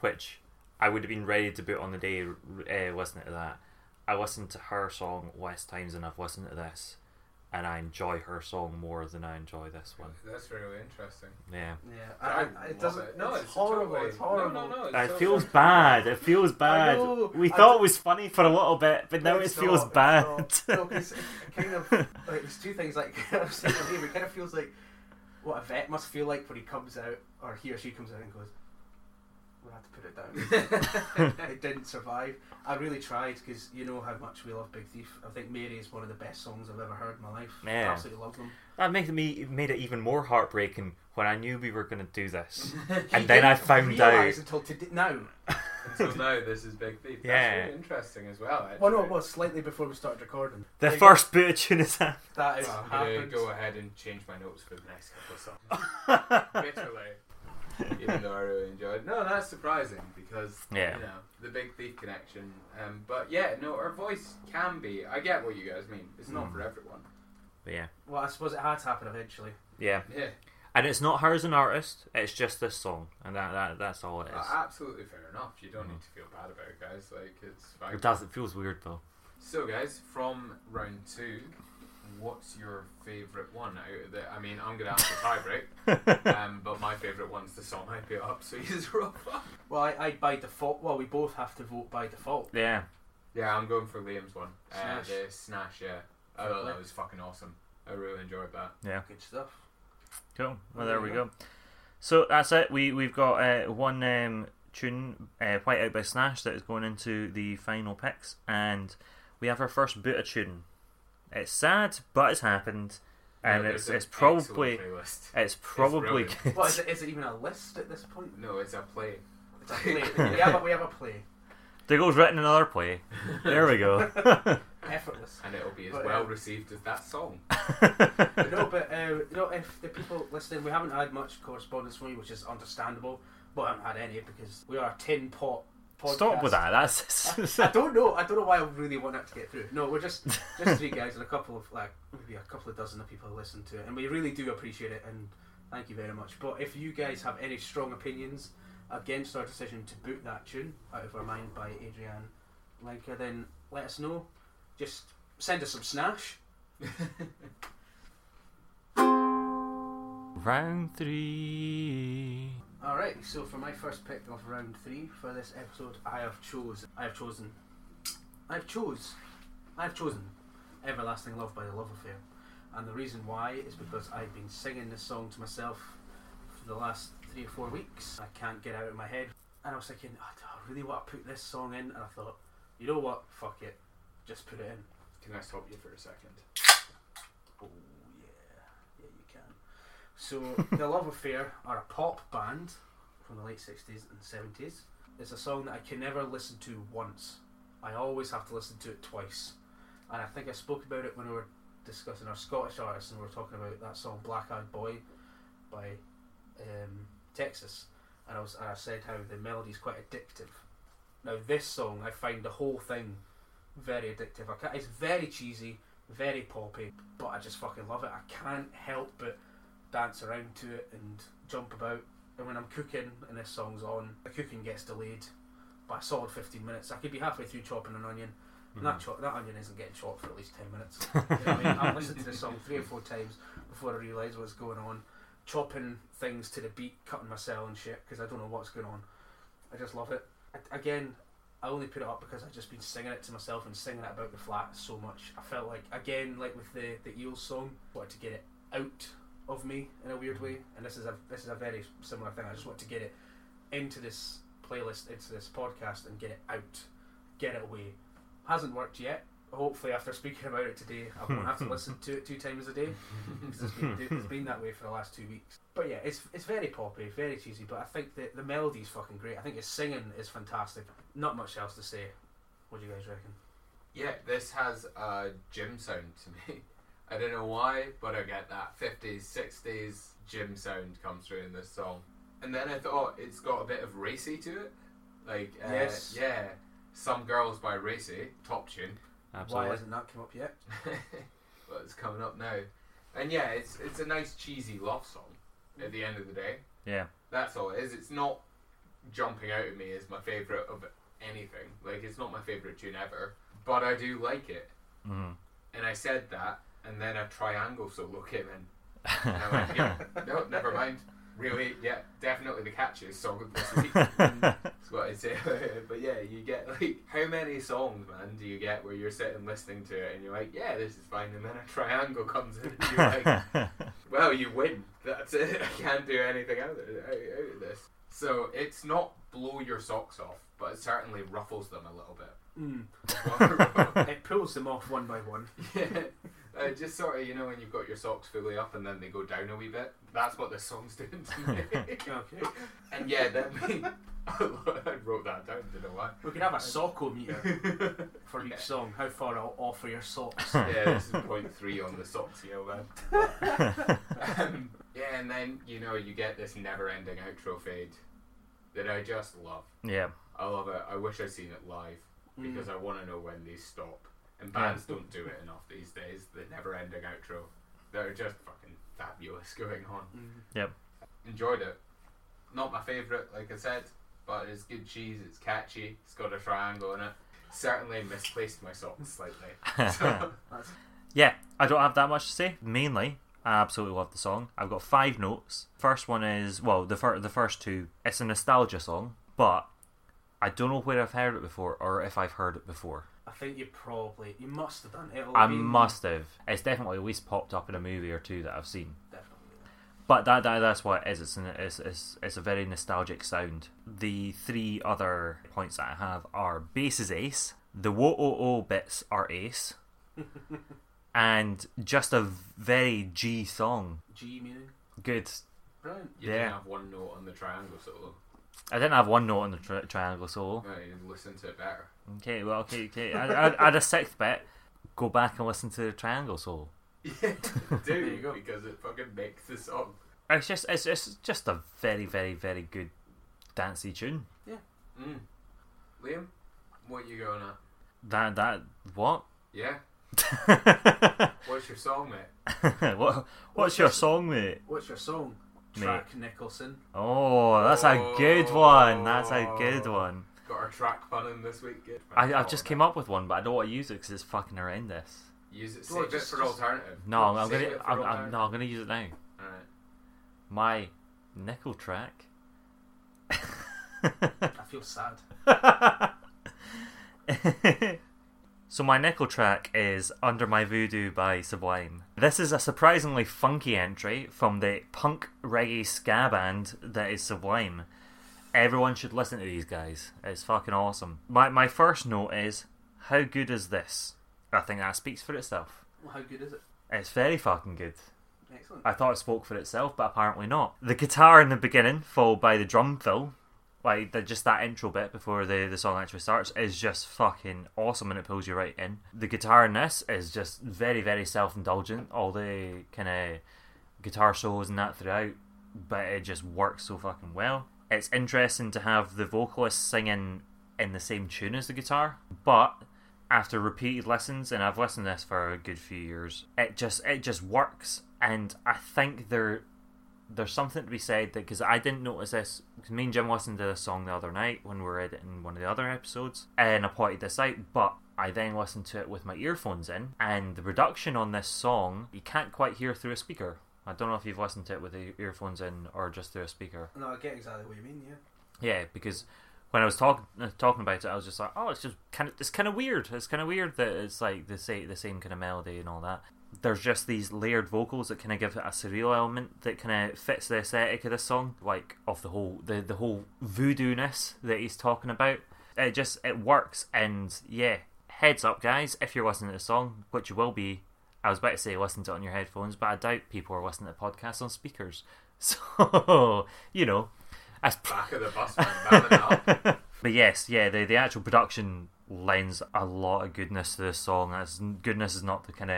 which I would have been ready to boot on the day uh, listening to that. I listened to her song less times than I've listened to this, and I enjoy her song more than I enjoy this one. That's really interesting. Yeah, Yeah, I I, I, it doesn't. No, it's, it's, horrible. totally- It's horrible. No, no, no. It so feels fun. bad. It feels bad. know, We I thought d- it was funny for a little bit, but now it feels not, it's bad. not. No, 'cause it kind of like there's two things. Like I was saying to it kind of feels like what a vet must feel like when he comes out or he or she comes out and goes, We had to put it down. it didn't survive. I really tried because you know how much we love Big Thief. I think Mary is one of the best songs I've ever heard in my life. Yeah. Absolutely love them. That made me made it even more heartbreaking when I knew we were going to do this, and then I didn't found realise out. until today. Now, Until now, this is Big Thief. That's Yeah. really interesting as well. Actually. well, no, it was slightly before we started recording. The There you first bit of tune is that. go. that is I'm gonna go ahead and change my notes for the next couple of songs. Literally. Even though I really enjoyed. it. No, that's surprising because Yeah. you know the Big Thief connection. Um, but yeah, no, her voice can be. I get what you guys mean. It's not Mm. for everyone. But yeah, Well, I suppose it had to happen eventually. yeah, Yeah, and it's not her as an artist. It's just this song, and that, that that's all it is. uh, absolutely fair enough. You don't need to feel bad about it, guys. Like it's fine. It does. It feels weird though. So, guys, from round two, what's your favourite one out of the? I mean, I'm gonna ask the tiebreak, um, but my favourite one's the song I put up. So he's roll up. Well, I, I by default. Well, we both have to vote by default. yeah. Yeah, I'm going for Liam's one. Uh, Snash. the Snash, yeah. I thought that was fucking awesome. I really enjoyed that. Yeah. Good stuff. Cool. Well, There there we go. go. So that's it. We we've got uh, one um, tune, uh, "White Out" by Snash, that is going into the final picks, and we have our first Buddha tune. It's sad, but it's happened, and Yeah, it's it's an probably excellent playlist. it's probably brilliant. good. What is it? Is it even a list at this point? No, it's a play. It's a play. yeah, but we have a play. There goes written another play. There we go. Effortless. And it'll be as But, well um, received as that song. no, but uh, you know, if the people listening, we haven't had much correspondence from you, which is understandable. But I haven't had any because we are a tin pot. Podcast. Stop with that. That's I don't know. I don't know why I really want that to get through. No, we're just just three guys and a couple of like maybe a couple of dozen of people who listen to it, and we really do appreciate it. And thank you very much. But if you guys have any strong opinions against our decision to boot that tune out of our mind by Adrianne Lenker, then let us know. Just send us some snash. round three. All right. So for my first pick of round three for this episode, I have chose. I have chosen. I've chose. I've chosen "Everlasting Love" by the Love Affair, and the reason why is because I've been singing this song to myself for the last three or four weeks. I can't get it out of my head, and I was thinking, "Oh, do I really want to put this song in? And I thought, you know what? Fuck it, just put it in. Can I stop you for a second? Oh yeah, yeah you can. So the Love Affair are a pop band from the late sixties and seventies. It's a song that I can never listen to once. I always have to listen to it twice. And I think I spoke about it when we were discussing our Scottish artists and we were talking about that song Black Eyed Boy by um, Texas. And I was and I said how the melody is quite addictive. Now this song I find the whole thing very addictive. It's very cheesy, very poppy, but I just fucking love it. I can't help but dance around to it and jump about. And when I'm cooking and this song's on, the cooking gets delayed by a solid 15 minutes. I could be halfway through chopping an onion, and that, mhm. chop, that onion isn't getting chopped for at least 10 minutes. You know I mean? I'm listening to this song three or four times before I realise what's going on. Chopping things to the beat, cutting my cell and shit because I don't know what's going on. I just love it. I, again, I only put it up because I've just been singing it to myself and singing it about the flat so much. I felt like, again, like with the the Eels song, I wanted to get it out of me in a weird way. And this is a this is a very similar thing. I just want to get it into this playlist, into this podcast, and get it out, get it away. Hasn't worked yet. Hopefully, after speaking about it today, I won't have to listen to it two times a day because it's been, it's been that way for the last two weeks. But yeah, it's it's very poppy, very cheesy. But I think that the melody is fucking great. I think his singing is fantastic. Not much else to say. What do you guys reckon? Yeah, this has a gym sound to me. I don't know why, but I get that 50s, 60s gym sound comes through in this song. And then I thought it's got a bit of Racey to it. Like, uh, Yes. yeah, Some Girls by Racey, top tune. Why hasn't that come up yet? but it's coming up now. And yeah, it's it's a nice cheesy love song at the end of the day. Yeah. That's all it is. It's not jumping out at me as my favourite of anything. Like, it's not my favourite tune ever. But I do like it. Mhm. And I said that, and then a triangle solo came in. And I went, yeah, no, never mind. Really, yeah, definitely the catchiest song of this week. That's what I'd say. But yeah, you get like, how many songs, man, do you get where you're sitting listening to it and you're like, yeah, this is fine, and then a triangle comes in and you're like, well, you win. That's it. I can't do anything out of, out, out of this. So it's not blow your socks off, but it certainly ruffles them a little bit. Mm. It pulls them off one by one. yeah. Uh, just sort of, you know, when you've got your socks fully up and then they go down a wee bit. That's what this song's doing to me. Okay. and yeah, then I wrote that down. Don't know why. We could have a socko meter for each Yeah. song. How far I'll offer your socks. yeah, this is point three on the sock scale then. um, yeah, and then you know you get this never-ending outro fade that I just love. yeah. I love it. I wish I'd seen it live because I want to know when these stop. And Yeah. bands don't do it enough these days. The never-ending outro. They're just fucking fabulous going on. Mm. Enjoyed it. Not my favourite, like I said, but it's good cheese. It's catchy. It's got a triangle in it. Certainly misplaced my socks slightly. So, Yeah, I don't have that much to say. Mainly, I absolutely love the song. I've got five notes. First one is well, the fir- the first two. It's a nostalgia song, but I don't know where I've heard it before or if I've heard it before. I think you probably you must have done it. It'll I been- must have. It's definitely at least popped up in a movie or two that I've seen. definitely. But that, that that's what it is. It's, an, it's, it's, it's a very nostalgic sound. The three other points that I have are bass is ace, the whoa oh oh bits are ace, and just a very G song. G meaning Good. brilliant. you Yeah. didn't have one note on the triangle solo. I didn't have one note on the tri- triangle solo. No, you listen to it better. Okay, well, okay, okay. I, a sixth bit. Go back and listen to the triangle solo. Yeah, There you go. because it fucking makes the song. It's just, it's, it's just a very, very, very good dancey tune. Yeah. Mm. Liam, what you going at? That, that, what? Yeah, what's your song, mate? what? What's your song, mate? What's your song? Mate. Track Nicholson. Oh, that's a good one. That's a good oh. one. Got our track fun in this week. Good. I, I've just came up with one, but I don't want to use it because it's fucking horrendous. Use it. Well, Save just- it for just- alternative. No, I'm, I'm gonna, I'm, I'm, no, I'm gonna use it now. Alright. My nickel track. I feel sad. so my nickel track is Under My Voodoo by Sublime. This is a surprisingly funky entry from the punk reggae ska band that is Sublime. Everyone should listen to these guys. It's fucking awesome. My my first note is how good is this? I think that speaks for itself. Well, how good is it? It's very fucking good. Excellent. I thought it spoke for itself, but apparently not. The guitar in the beginning, followed by the drum fill, like the, just that intro bit before the, the song actually starts, is just fucking awesome and it pulls you right in. The guitar in this is just very, very self indulgent. All the kind of guitar solos and that throughout, but it just works so fucking well. It's interesting to have the vocalist singing in the same tune as the guitar, but after repeated listens, and I've listened to this for a good few years, it just it just works, and I think there there's something to be said that because I didn't notice this because me and Jim listened to this song the other night when we were editing one of the other episodes, and I pointed this out, but I then listened to it with my earphones in, and the production on this song you can't quite hear through a speaker. I don't know if you've listened to it with the earphones in or just through a speaker. No, I get exactly what you mean. Yeah. Yeah, because when I was talking uh, talking about it, I was just like, oh, it's just kind of it's kind of weird. It's kind of weird that it's like the same the same kind of melody and all that. There's just these layered vocals that kind of give it a surreal element that kind of fits the aesthetic of this song, like of the whole the the whole voodoo-ness that he's talking about. It just it works, and yeah, heads up, guys, if you're listening to the song, which you will be. I was about to say listen to it on your headphones, but I doubt people are listening to podcasts on speakers. So you know, as Back of the bus, man. Bam it but yes, yeah, the the actual production lends a lot of goodness to this song. As goodness is not the kind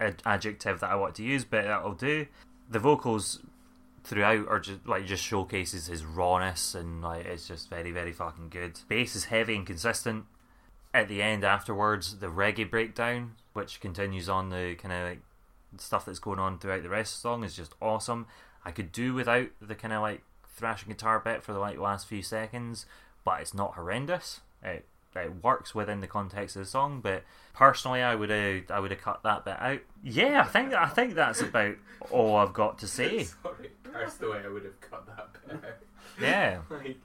of adjective that I want to use, but that'll do. The vocals throughout are just like just showcases his rawness and like it's just very very fucking good. Bass is heavy and consistent. At the end, afterwards, the reggae breakdown, which continues on the kind of like stuff that's going on throughout the rest of the song, is just awesome. I could do without the kind of like thrashing guitar bit for the like last few seconds, but it's not horrendous. It it works within the context of the song, but personally, I would have I would have cut that bit out. Yeah, I think I think that's about all I've got to say. Sorry, personally, I would have cut that bit out. Yeah. Like,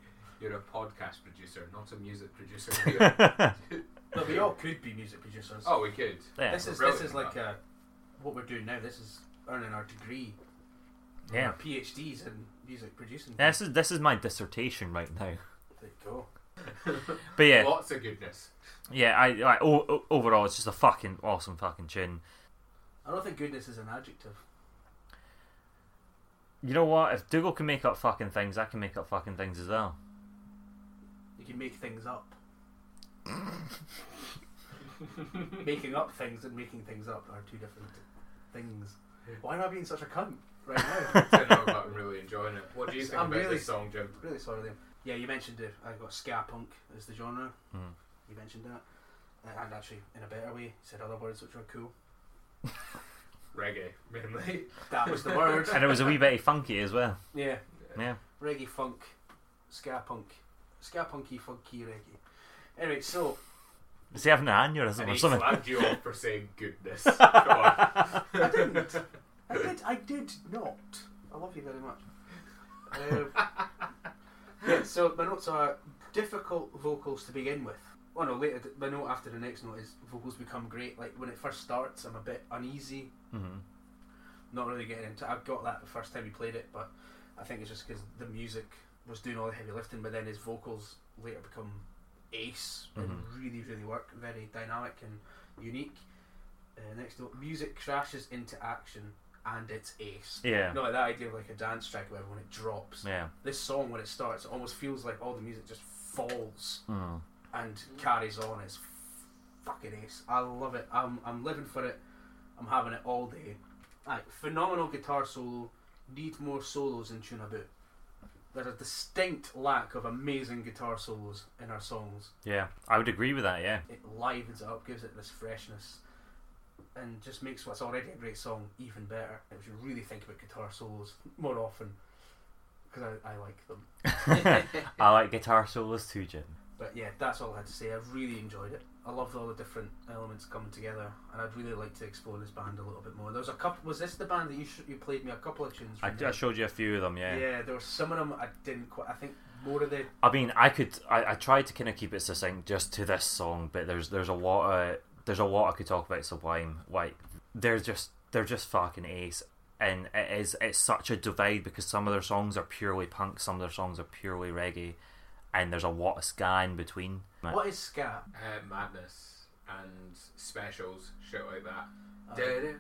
you're a podcast producer, not a music producer. Liam. No, we all could be music producers. oh, we could. Yeah. this is this is like at uh, what we're doing now. This is earning our degree. Yeah. Our PhDs in music producing. Yeah, this is this is my dissertation right now. There you go. But yeah, Lots of goodness. yeah. I, I o- o- overall, it's just a fucking awesome fucking tune. I don't think goodness is an adjective. You know what? If Dougal can make up fucking things, I can make up fucking things as well. You can make things up. making up things and making things up are two different things. Why am I being such a cunt right now? I know, but I'm really enjoying it. What do you think I'm about really- this song, Jim? really sorry, Liam. Yeah, you mentioned it. I got ska punk as the genre. Hmm. You mentioned that. Uh, and actually, in a better way, you said other words which were cool. Reggae, mainly. That was the word. And it was a wee bit funky as well. Yeah. Yeah. Reggae funk, ska punk, ska punky funky reggae. Anyway, so Is he having an aneurysm And or he something? flagged you off for saying goodness. Come on. I didn't. I did. I did not. I love you very much. Um, yeah. So my notes are difficult vocals to begin with. Well, no, later. My note after the next note is vocals become great. Like when it first starts, I'm a bit uneasy, hmm not really getting into. I got that the first time he played it, but I think it's just because the music was doing all the heavy lifting. But then his vocals later become ace and Mhm. really, really work. Very dynamic and unique. Uh, next note, music crashes into action and it's ace. Yeah. No, like that idea of like a dance track where when it drops. Yeah. This song when it starts, it almost feels like all the music just falls Mm. and carries on. It's fucking ace. I love it. I'm I'm living for it. I'm having it all day. Like phenomenal guitar solo. Need more solos in Tune About. There's a distinct lack of amazing guitar solos in our songs. Yeah. I would agree with that. Yeah. It livens it up, gives it this freshness, and just makes what's already a great song even better. And we should really think about guitar solos more often because I, I like them. I like guitar solos too, Jim. But yeah, that's all I had to say. I really enjoyed it. I loved all the different elements coming together, and I'd really like to explore this band a little bit more. There was a couple. Was this the band that you sh- you played me a couple of tunes? I, I showed you a few of them. Yeah. yeah, there were some of them I didn't quite. I think more of the I mean, I could. I, I tried to kind of keep it succinct just to this song, but there's there's a lot of there's a lot I could talk about Sublime. Like they're just they're just fucking ace, and it is it's such a divide because some of their songs are purely punk, some of their songs are purely reggae, and there's a lot of ska in between. what is ska? Uh, madness and specials, shit like that. Da-da,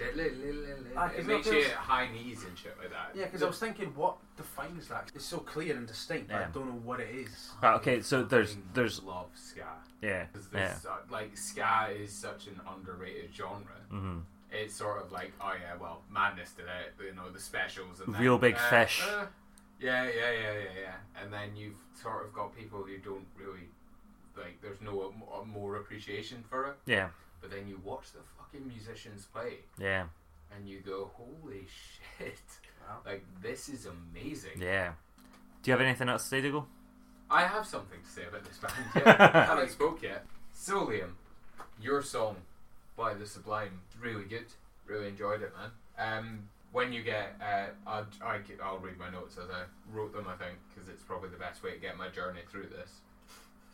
Ah. 'cause It makes you feels- high knees and shit like that. yeah, because I was thinking, what defines that? It's so clear and distinct. but I don't know what it is. Right, okay, so there's Fucking there's love ska. yeah 'Cause yeah there's, uh, like ska is such an underrated genre. hmm It's sort of like oh yeah, well, madness did it, you know, the specials and then, Real Big uh, Fish. uh, yeah, yeah, yeah, yeah, yeah. And then you've sort of got people who don't really like. There's no mo- more appreciation for it. yeah But then you watch the fucking musicians play, yeah and you go, holy shit! Wow. Like this is amazing. yeah. Do you have anything else to say, Dougal? I have something to say about this band. Yeah, I haven't spoke yet. So Liam, your song by the Sublime, really good. Really enjoyed it, man. Um, when you get, uh, I'll, I, will read my notes as I wrote them. I think because it's probably the best way to get my journey through this.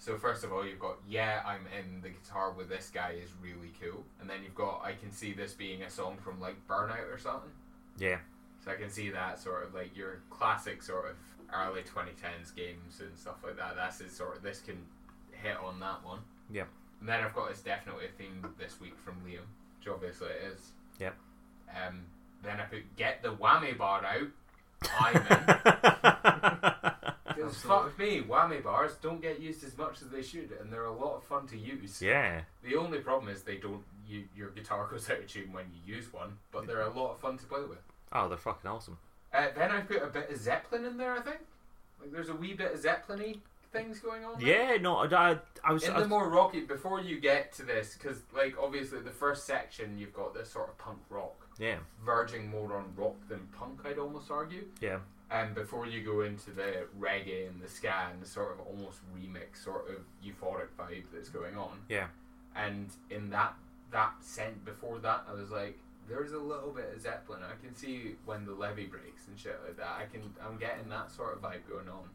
So first of all, you've got yeah, I'm in. The guitar with this guy is really cool, and then you've got I can see this being a song from like Burnout or something. Yeah So I can see that sort of like your classic sort of early 2010s games and stuff like that. That's his sort of this can hit on that one. Yeah. And then I've got it's definitely a theme this week from Liam, which obviously it is. Yep. Um. Then I put get the whammy bar out. I'm in. Because fuck me, whammy bars don't get used as much as they should, and they're a lot of fun to use. yeah The only problem is they don't. You, your guitar goes out of tune when you use one, but they're a lot of fun to play with. oh they're fucking awesome. Uh, then I put a bit of Zeppelin in there. I think like there's a wee bit of Zeppelin-y things going on. there. Yeah no I, I was In I the more rocky, before you get to this, because like obviously the first section you've got this sort of punk rock, yeah verging more on rock than punk. I'd almost argue. yeah And before you go into the reggae and the ska and the sort of almost remix sort of euphoric vibe that's going on, yeah and in that that scent before that, I was like, there's a little bit of Zeppelin. I can see when the levee breaks and shit like that. I can I'm getting that sort of vibe going on.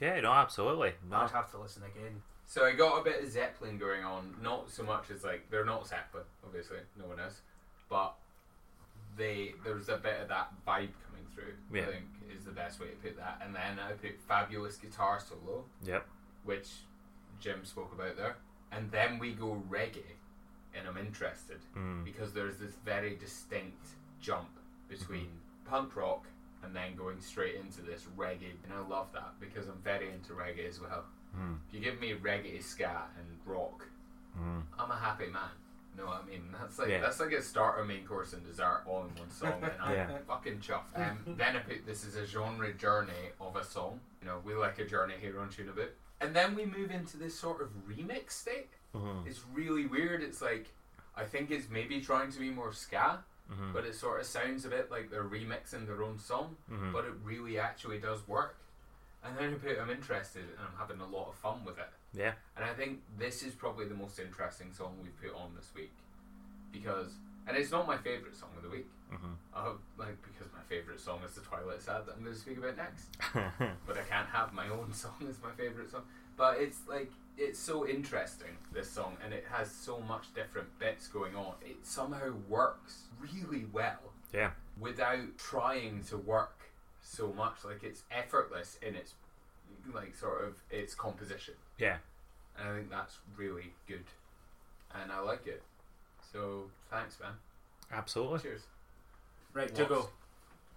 yeah no absolutely no I'd have to listen again. So I got a bit of Zeppelin going on, not so much as like they're not Zeppelin, obviously, no one is, but they there's a bit of that vibe coming through. Yeah. I think is the best way to put that. And then I put fabulous guitar solo, Yep. which Jim spoke about there. And then we go reggae, and I'm interested Mm. because there's this very distinct jump between punk rock and then going straight into this reggae. And I love that because I'm very into reggae as well. Mm. If you give me reggae, ska, and rock, Mm. I'm a happy man. You know what I mean? That's like Yeah. that's like a starter, main course, and dessert all in one song, and I'm fucking chuffed. Um, then I put this is a genre journey of a song. You know, we like a journey here on Tune a Bit. And then we move into this sort of remix state. Mhm. It's really weird. It's like I think it's maybe trying to be more ska, Mhm. but it sort of sounds a bit like they're remixing their own song, Mhm. but it really actually does work. And then I put I'm interested and I'm having a lot of fun with it. Yeah. And I think this is probably the most interesting song we've put on this week. Because, and it's not my favourite song of the week. Mhm. Uh, like, because my favourite song is The Twilight Sad that I'm going to speak about next. But I can't have my own song as my favourite song. But it's like, it's so interesting, this song, and it has so much different bits going on. It somehow works really well yeah. without trying to work so much. Like, it's effortless in its, like, sort of, its composition. Yeah. And I think that's really good. And I like it. So thanks, man. Absolutely. Cheers. Right, What? Jugo.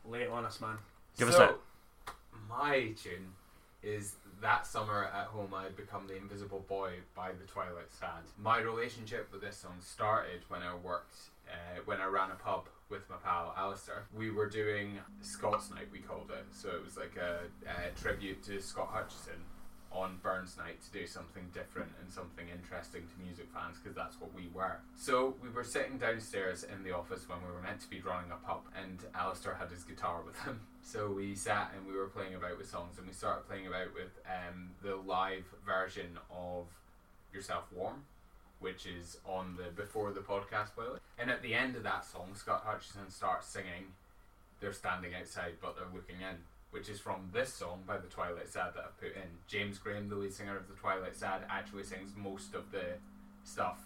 Lay it on us, man. Give us so, that. My tune is That Summer at Home I Become the Invisible Boy by the Twilight Sad. My relationship with this song started when I worked, uh, when I ran a pub with my pal Alistair. We were doing Scots Night, we called it. So it was like a, a tribute to Scott Hutchison on Burns Night to do something different and something interesting to music fans because that's what we were. So we were sitting downstairs in the office when we were meant to be running a pub, and Alistair had his guitar with him. So we sat and we were playing about with songs, and we started playing about with um, the live version of Yourself Warm, which is on the Before the Podcast playlist. And at the end of that song, Scott Hutchison starts singing, They're Standing Outside But They're Looking In which is from this song by the Twilight Sad that I've put in. James Graham, the lead singer of the Twilight Sad, actually sings most of the stuff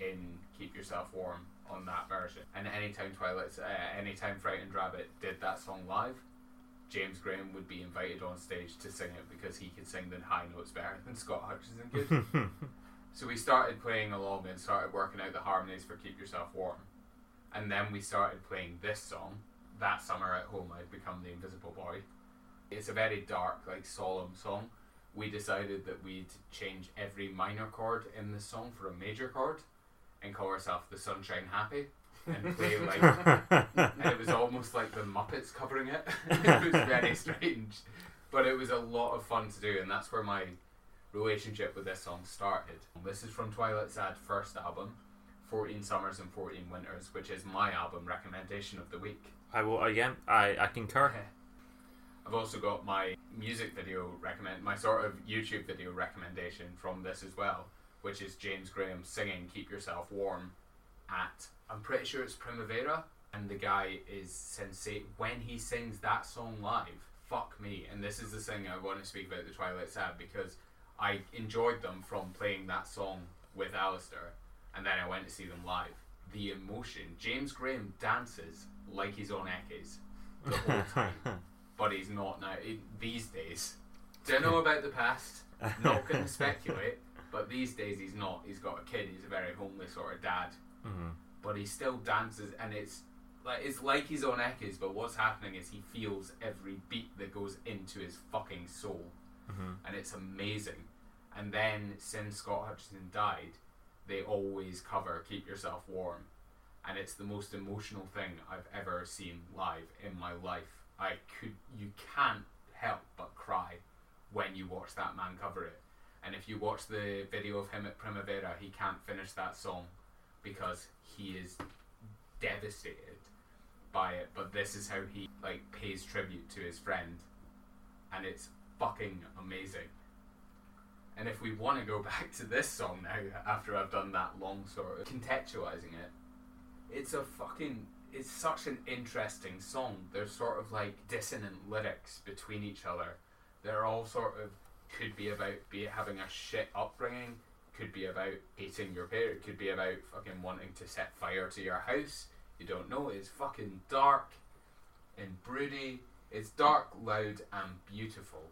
in Keep Yourself Warm on that version. And anytime Twilight, uh, anytime Frightened Rabbit did that song live, James Graham would be invited on stage to sing it because he could sing the high notes better than Scott Hutchison could. so we started playing along and started working out the harmonies for Keep Yourself Warm. And then we started playing this song. That summer at home, I'd become the invisible boy. It's a very dark, like solemn song. We decided that we'd change every minor chord in the song for a major chord and call ourselves the Sunshine Happy and play like and it was almost like the Muppets covering it. it was very strange, but it was a lot of fun to do, and that's where my relationship with this song started. This is from Twilight Sad's first album, 14 Summers and 14 Winters, which is my album recommendation of the week. I will again. I I concur. I've also got my music video recommend, my sort of YouTube video recommendation from this as well, which is James Graham singing "Keep Yourself Warm" at I'm pretty sure it's Primavera, and the guy is sensate when he sings that song live. Fuck me, and this is the thing I want to speak about the Twilight Sad because I enjoyed them from playing that song with Alistair, and then I went to see them live. The emotion, James Graham dances like he's on Eches the whole time but he's not now. He- these days, don't know about the past. Not going to speculate, but these days he's not. He's got a kid. He's a very homeless sort of dad, Mhm. but he still dances, and it's like it's like he's on Eches. But what's happening is he feels every beat that goes into his fucking soul, Mhm. and it's amazing. And then since Scott Hutchison died, they always cover "Keep Yourself Warm," and it's the most emotional thing I've ever seen live in my life. I could, you can't help but cry when you watch that man cover it. And if you watch the video of him at Primavera, he can't finish that song because he is devastated by it. But this is how he like pays tribute to his friend, and it's fucking amazing. And if we want to go back to this song now, after I've done that long sort of contextualizing it, it's a fucking it's such an interesting song. There's sort of like dissonant lyrics between each other. They're all sort of could be about be having a shit upbringing, could be about hating your parent, could be about fucking wanting to set fire to your house. You don't know. It's fucking dark. and broody. It's dark, loud, and beautiful.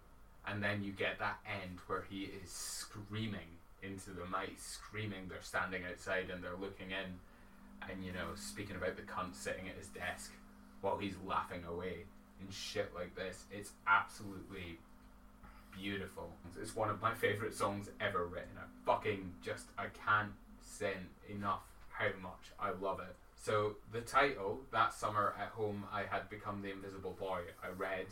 And then you get that end where he is screaming into the mic, screaming. They're standing outside and they're looking in, and you know, speaking about the cunt sitting at his desk while he's laughing away and shit like this. It's absolutely beautiful. It's one of my favourite songs ever written. I fucking just I can't say enough how much I love it. So the title, That Summer at Home I Had Become the Invisible Boy, I read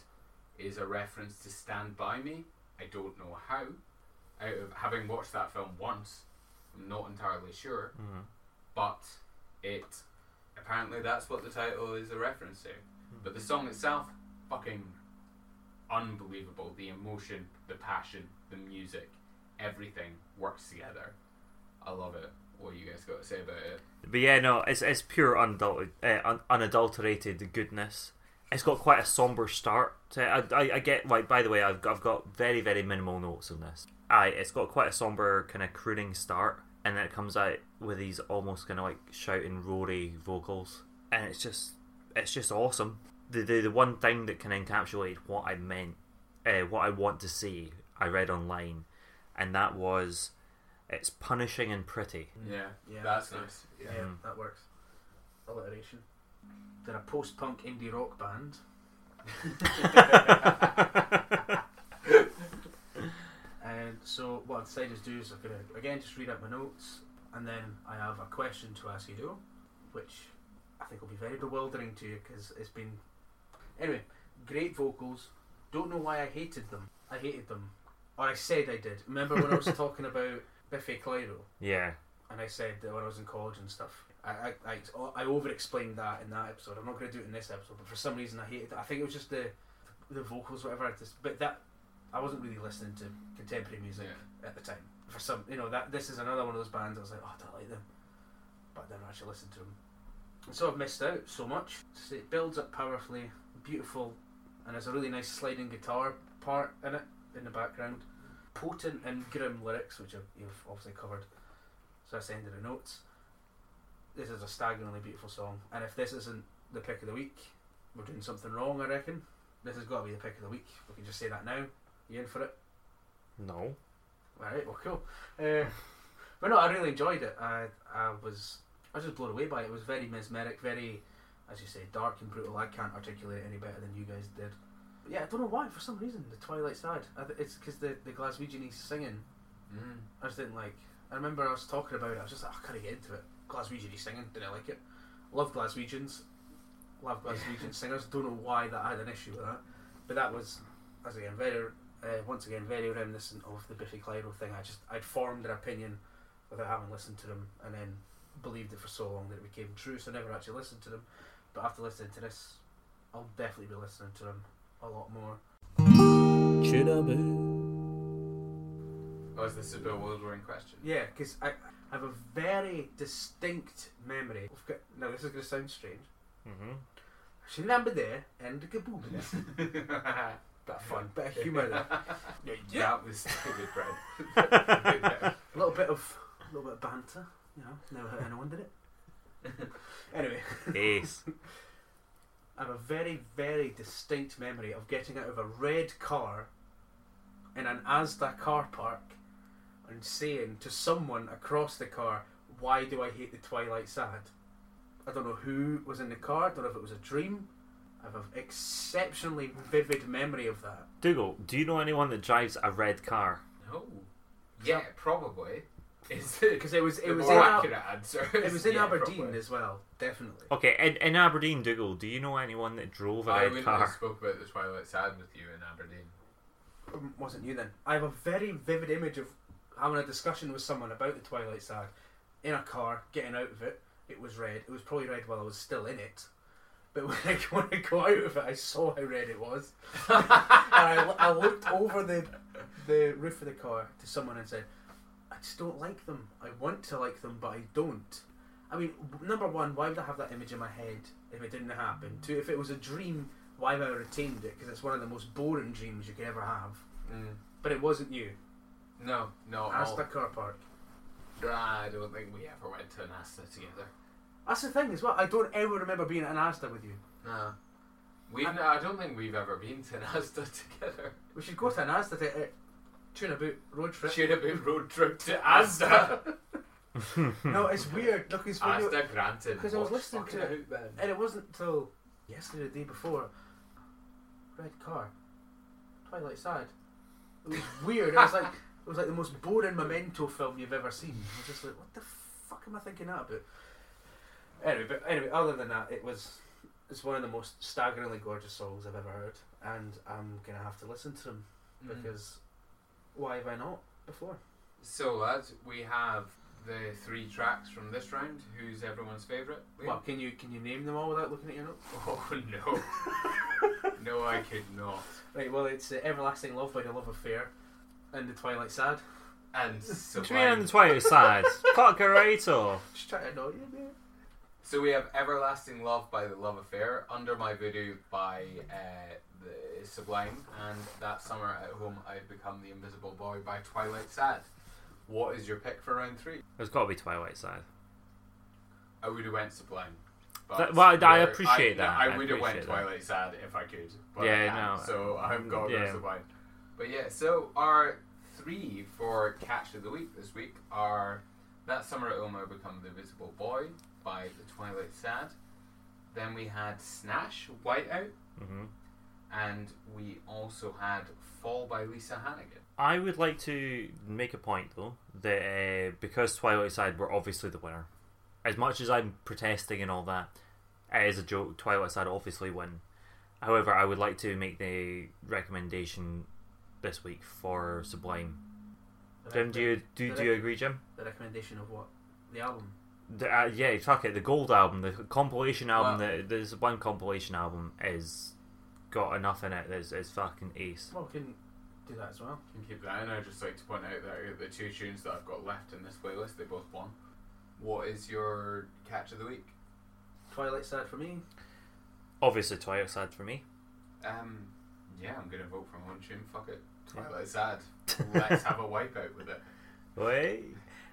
is a reference to Stand By Me. I don't know how. Out of having watched that film once, I'm not entirely sure. Mhm. But it apparently that's what the title is a reference to. But the song itself, fucking unbelievable. The emotion, the passion, the music, everything works together. I love it. What you guys got to say about it? But yeah, no, it's it's pure unadul- uh, un- unadulterated goodness. It's got quite a somber start. To it. I, I, I get like by the way, I've I've got very very minimal notes on this. Aye, it's got quite a somber kind of crooning start, and then it comes out with these almost kind of like shouting, roary vocals, and it's just it's just awesome. The the, the one thing that can encapsulate what I meant, uh, what I want to see, I read online, and that was it's punishing and pretty. Yeah, Yeah, that's that's nice. Yeah, Yeah. Mm. that works. Alliteration. They're a post-punk indie rock band. And um, so what I've decided to do is I'm gonna uh, again just read out my notes, and then I have a question to ask you, Duo, which I think will be very bewildering to you because it's been anyway. Great vocals. Don't know why I hated them. I hated them, or I said I did. Remember when I was talking about Biffy Clyro? Yeah. and I said that when I was in college and stuff, I I, I, I over explained that in that episode. I'm not going to do it in this episode, but for some reason I hated it. I think it was just the the vocals, whatever. I just, but that I wasn't really listening to contemporary music at the time. For some, you know, that this is another one of those bands. I was like, oh, I don't like them, but then I never actually listened to them. And so I've missed out so much. Just It builds up powerfully, beautiful, and there's a really nice sliding guitar part in it in the background. Potent and grim lyrics, which I've, you've obviously covered. So that's the end of the notes. This is a staggeringly beautiful song, and if this isn't the pick of the week, we're doing something wrong. I reckon this has got to be the pick of the week. We can just say that now. You in for it? No. Alright, well, cool. Uh, but no, I really enjoyed it. I I was I was just blown away by it. It was very mesmeric, very, as you say, dark and brutal. I can't articulate it any better than you guys did. But yeah, I don't know why. For some reason, the Twilight Sad. I th- It's because the the Glaswegian singing. Mm. I just didn't like. I remember I was talking about it. I was just like, oh, I can't get into it. Glaswegian singing, didn't I like it. Love Glaswegians. Love Glaswegian singers. Don't know why that I had an issue with that, but that was, as again, very uh, once again very reminiscent of the Biffy Clyro thing. I just I'd formed an opinion without having listened to them, and then believed it for so long that it became true. So I never actually listened to them. But after listening to this, I'll definitely be listening to them a lot more. Oh, is this a bewildering question? Yeah, because I, I have a very distinct memory. Of, now this is going to sound strange. Mm-hmm. I remember there and the kaboom bit of fun, bit of humour there. Yeah, That was stupid, Brad. a little bit of, a little bit of banter. You know, never hurt anyone, did it? anyway, Ace. I have a very, very distinct memory of getting out of a red car in an Asda car park and saying to someone across the car, "Why do I hate the Twilight Sad?" I don't know who was in the car. I don't know if it was a dream. I have an exceptionally vivid memory of that. Dougal, do you know anyone that drives a red car? No. Yeah, probably. Is it? Because it was it was more in Ab- accurate answer. it is was in yeah, Aberdeen probably. as well, definitely. Okay, in, in Aberdeen, Dougal, do you know anyone that drove a I red car? I spoke about the Twilight Sad with you in Aberdeen. Um, wasn't you then? I have a very vivid image of having a discussion with someone about the Twilight Sad in a car, getting out of it. It was red. It was probably red while I was still in it. But when I, when I got out of it, I saw how red it was. and I, I looked over the the roof of the car to someone and said, "I just don't like them. I want to like them, but I don't." I mean, number one, why would I have that image in my head if it didn't happen? Two, if it was a dream, why have I retained it? Because it's one of the most boring dreams you could ever have. Mm. But it wasn't you. No, no. Asda no. car park. I don't think we ever went to an Asda together. That's the thing as well. I don't ever remember being at an Asda with you. No. We I don't think we've ever been to Asda together. We should go to an Asda to uh, tune about road trip. Should have been road trip to Asda. no, it's weird. Look, it's when you- Asda granted. 'Cause I was listening to fucking it. out then? and it wasn't until yesterday, the day before. Red car, Twilight Sad. It was weird. It was like it was like the most boring memento film you've ever seen. I was just like, what the fuck am I thinking that about? Anyway, but anyway, other than that, it was it's one of the most staggeringly gorgeous songs I've ever heard, and I'm gonna have to listen to them Mm. because why have I not before? So lads, we have the three tracks from this round. Who's everyone's favourite? Liam? What can you can you name them all without looking at your notes? Oh no. no, I could not. Right, well, it's uh, Everlasting Love by the Love Affair and the Twilight Sad. And Between and the Sublime. Twilight Sad. Fuck a right off. Just trying to annoy you, man. So we have Everlasting Love by The Love Affair, Under My Voodoo by uh, the Sublime, and That Summer at Home I've Become the Invisible Boy by Twilight Sad. What is your pick for round three? It's got to be Twilight Sad. I would have went Sublime. That- well, I you're- appreciate no, that, I, I would have went appreciate that. Twilight Sad if I could. But Yeah, I can't, no, So I've got to yeah. go Sublime. But yeah, so our three for Catch of the Week this week are That Summer at I Become the Invisible Boy by the Twilight Sad. Then we had Snash, Whiteout. hmm And we also had Fall by Lisa Hannigan. I would like to make a point though that uh, because Twilight Sad were obviously the winner, as much as I'm protesting and all that, it is a joke. Twilight Sad obviously win. However, I would like to make the recommendation this week for Sublime. Jim, do you do, do you agree, Jim? The recommendation of what? The album. The, uh, yeah, fuck it. The gold album, the compilation album, Well- the, the Sublime compilation album is got enough in it. That's is fucking ace. Well, we can do that as well. Can keep that in. I'd just like to point out that the two tunes that I've got left in this playlist, they both won. What is your Catch of the Week? Twilight Sad for me. Obviously, Twilight Sad for me. Um, yeah, I'm gonna vote for one tune. Fuck it. Twilight Sad. Let's have a wipeout with it. Wait,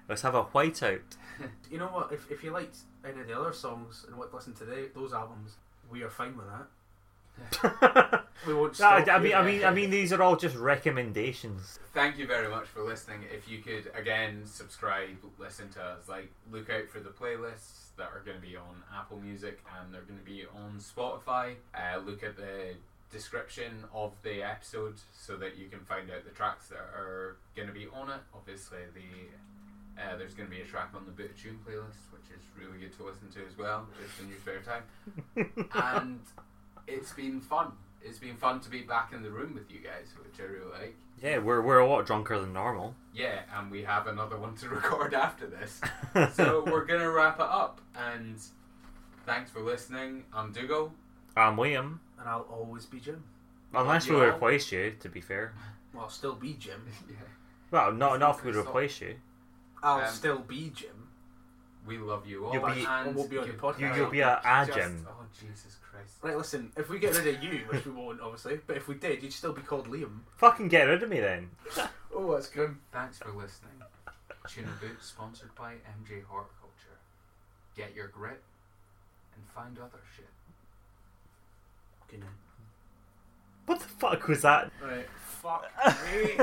let's have a whiteout. You know what? If, if you liked any of the other songs and what to listen to the, those albums, we are fine with that. We won't No, I. I mean, I mean, I mean, these are all just recommendations. Thank you very much for listening. If you could again subscribe, listen to us. Like, look out for the playlists that are going to be on Apple Music and they're going to be on Spotify. Uh, look at the description of the episode so that you can find out the tracks that are going to be on it. Obviously, the uh, there's going to be a track on the Boot Tune playlist, which is really good to listen to as well, just in your spare time. and it's been fun. It's been fun to be back in the room with you guys, which I really like. Yeah, we're we're a lot drunker than normal. Yeah, and we have another one to record after this. so we're gonna wrap it up. And thanks for listening. I'm Dougal. I'm Liam. And I'll always be Jim. Unless we You replace you, to be fair. Well, I'll still be Jim. Yeah, Well, not It's enough we gonna replace you. I'll Um, still be Jim. we love you all. You'll be- I won't be on the you- podcast. You, you'll be a, a just- Jim. Oh Jesus Christ! Right, listen. If we get rid of you, which we won't, obviously, but if we did, you'd still be called Liam. Fucking get rid of me then. Oh, that's good. Thanks for listening. Tuna Boot sponsored by MJ Horticulture. Get your grip and find other shit. Good night. What the fuck was that? Right. Fuck me.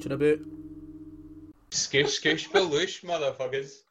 Chin a bit. Skish, skish, baloosh, motherfuckers.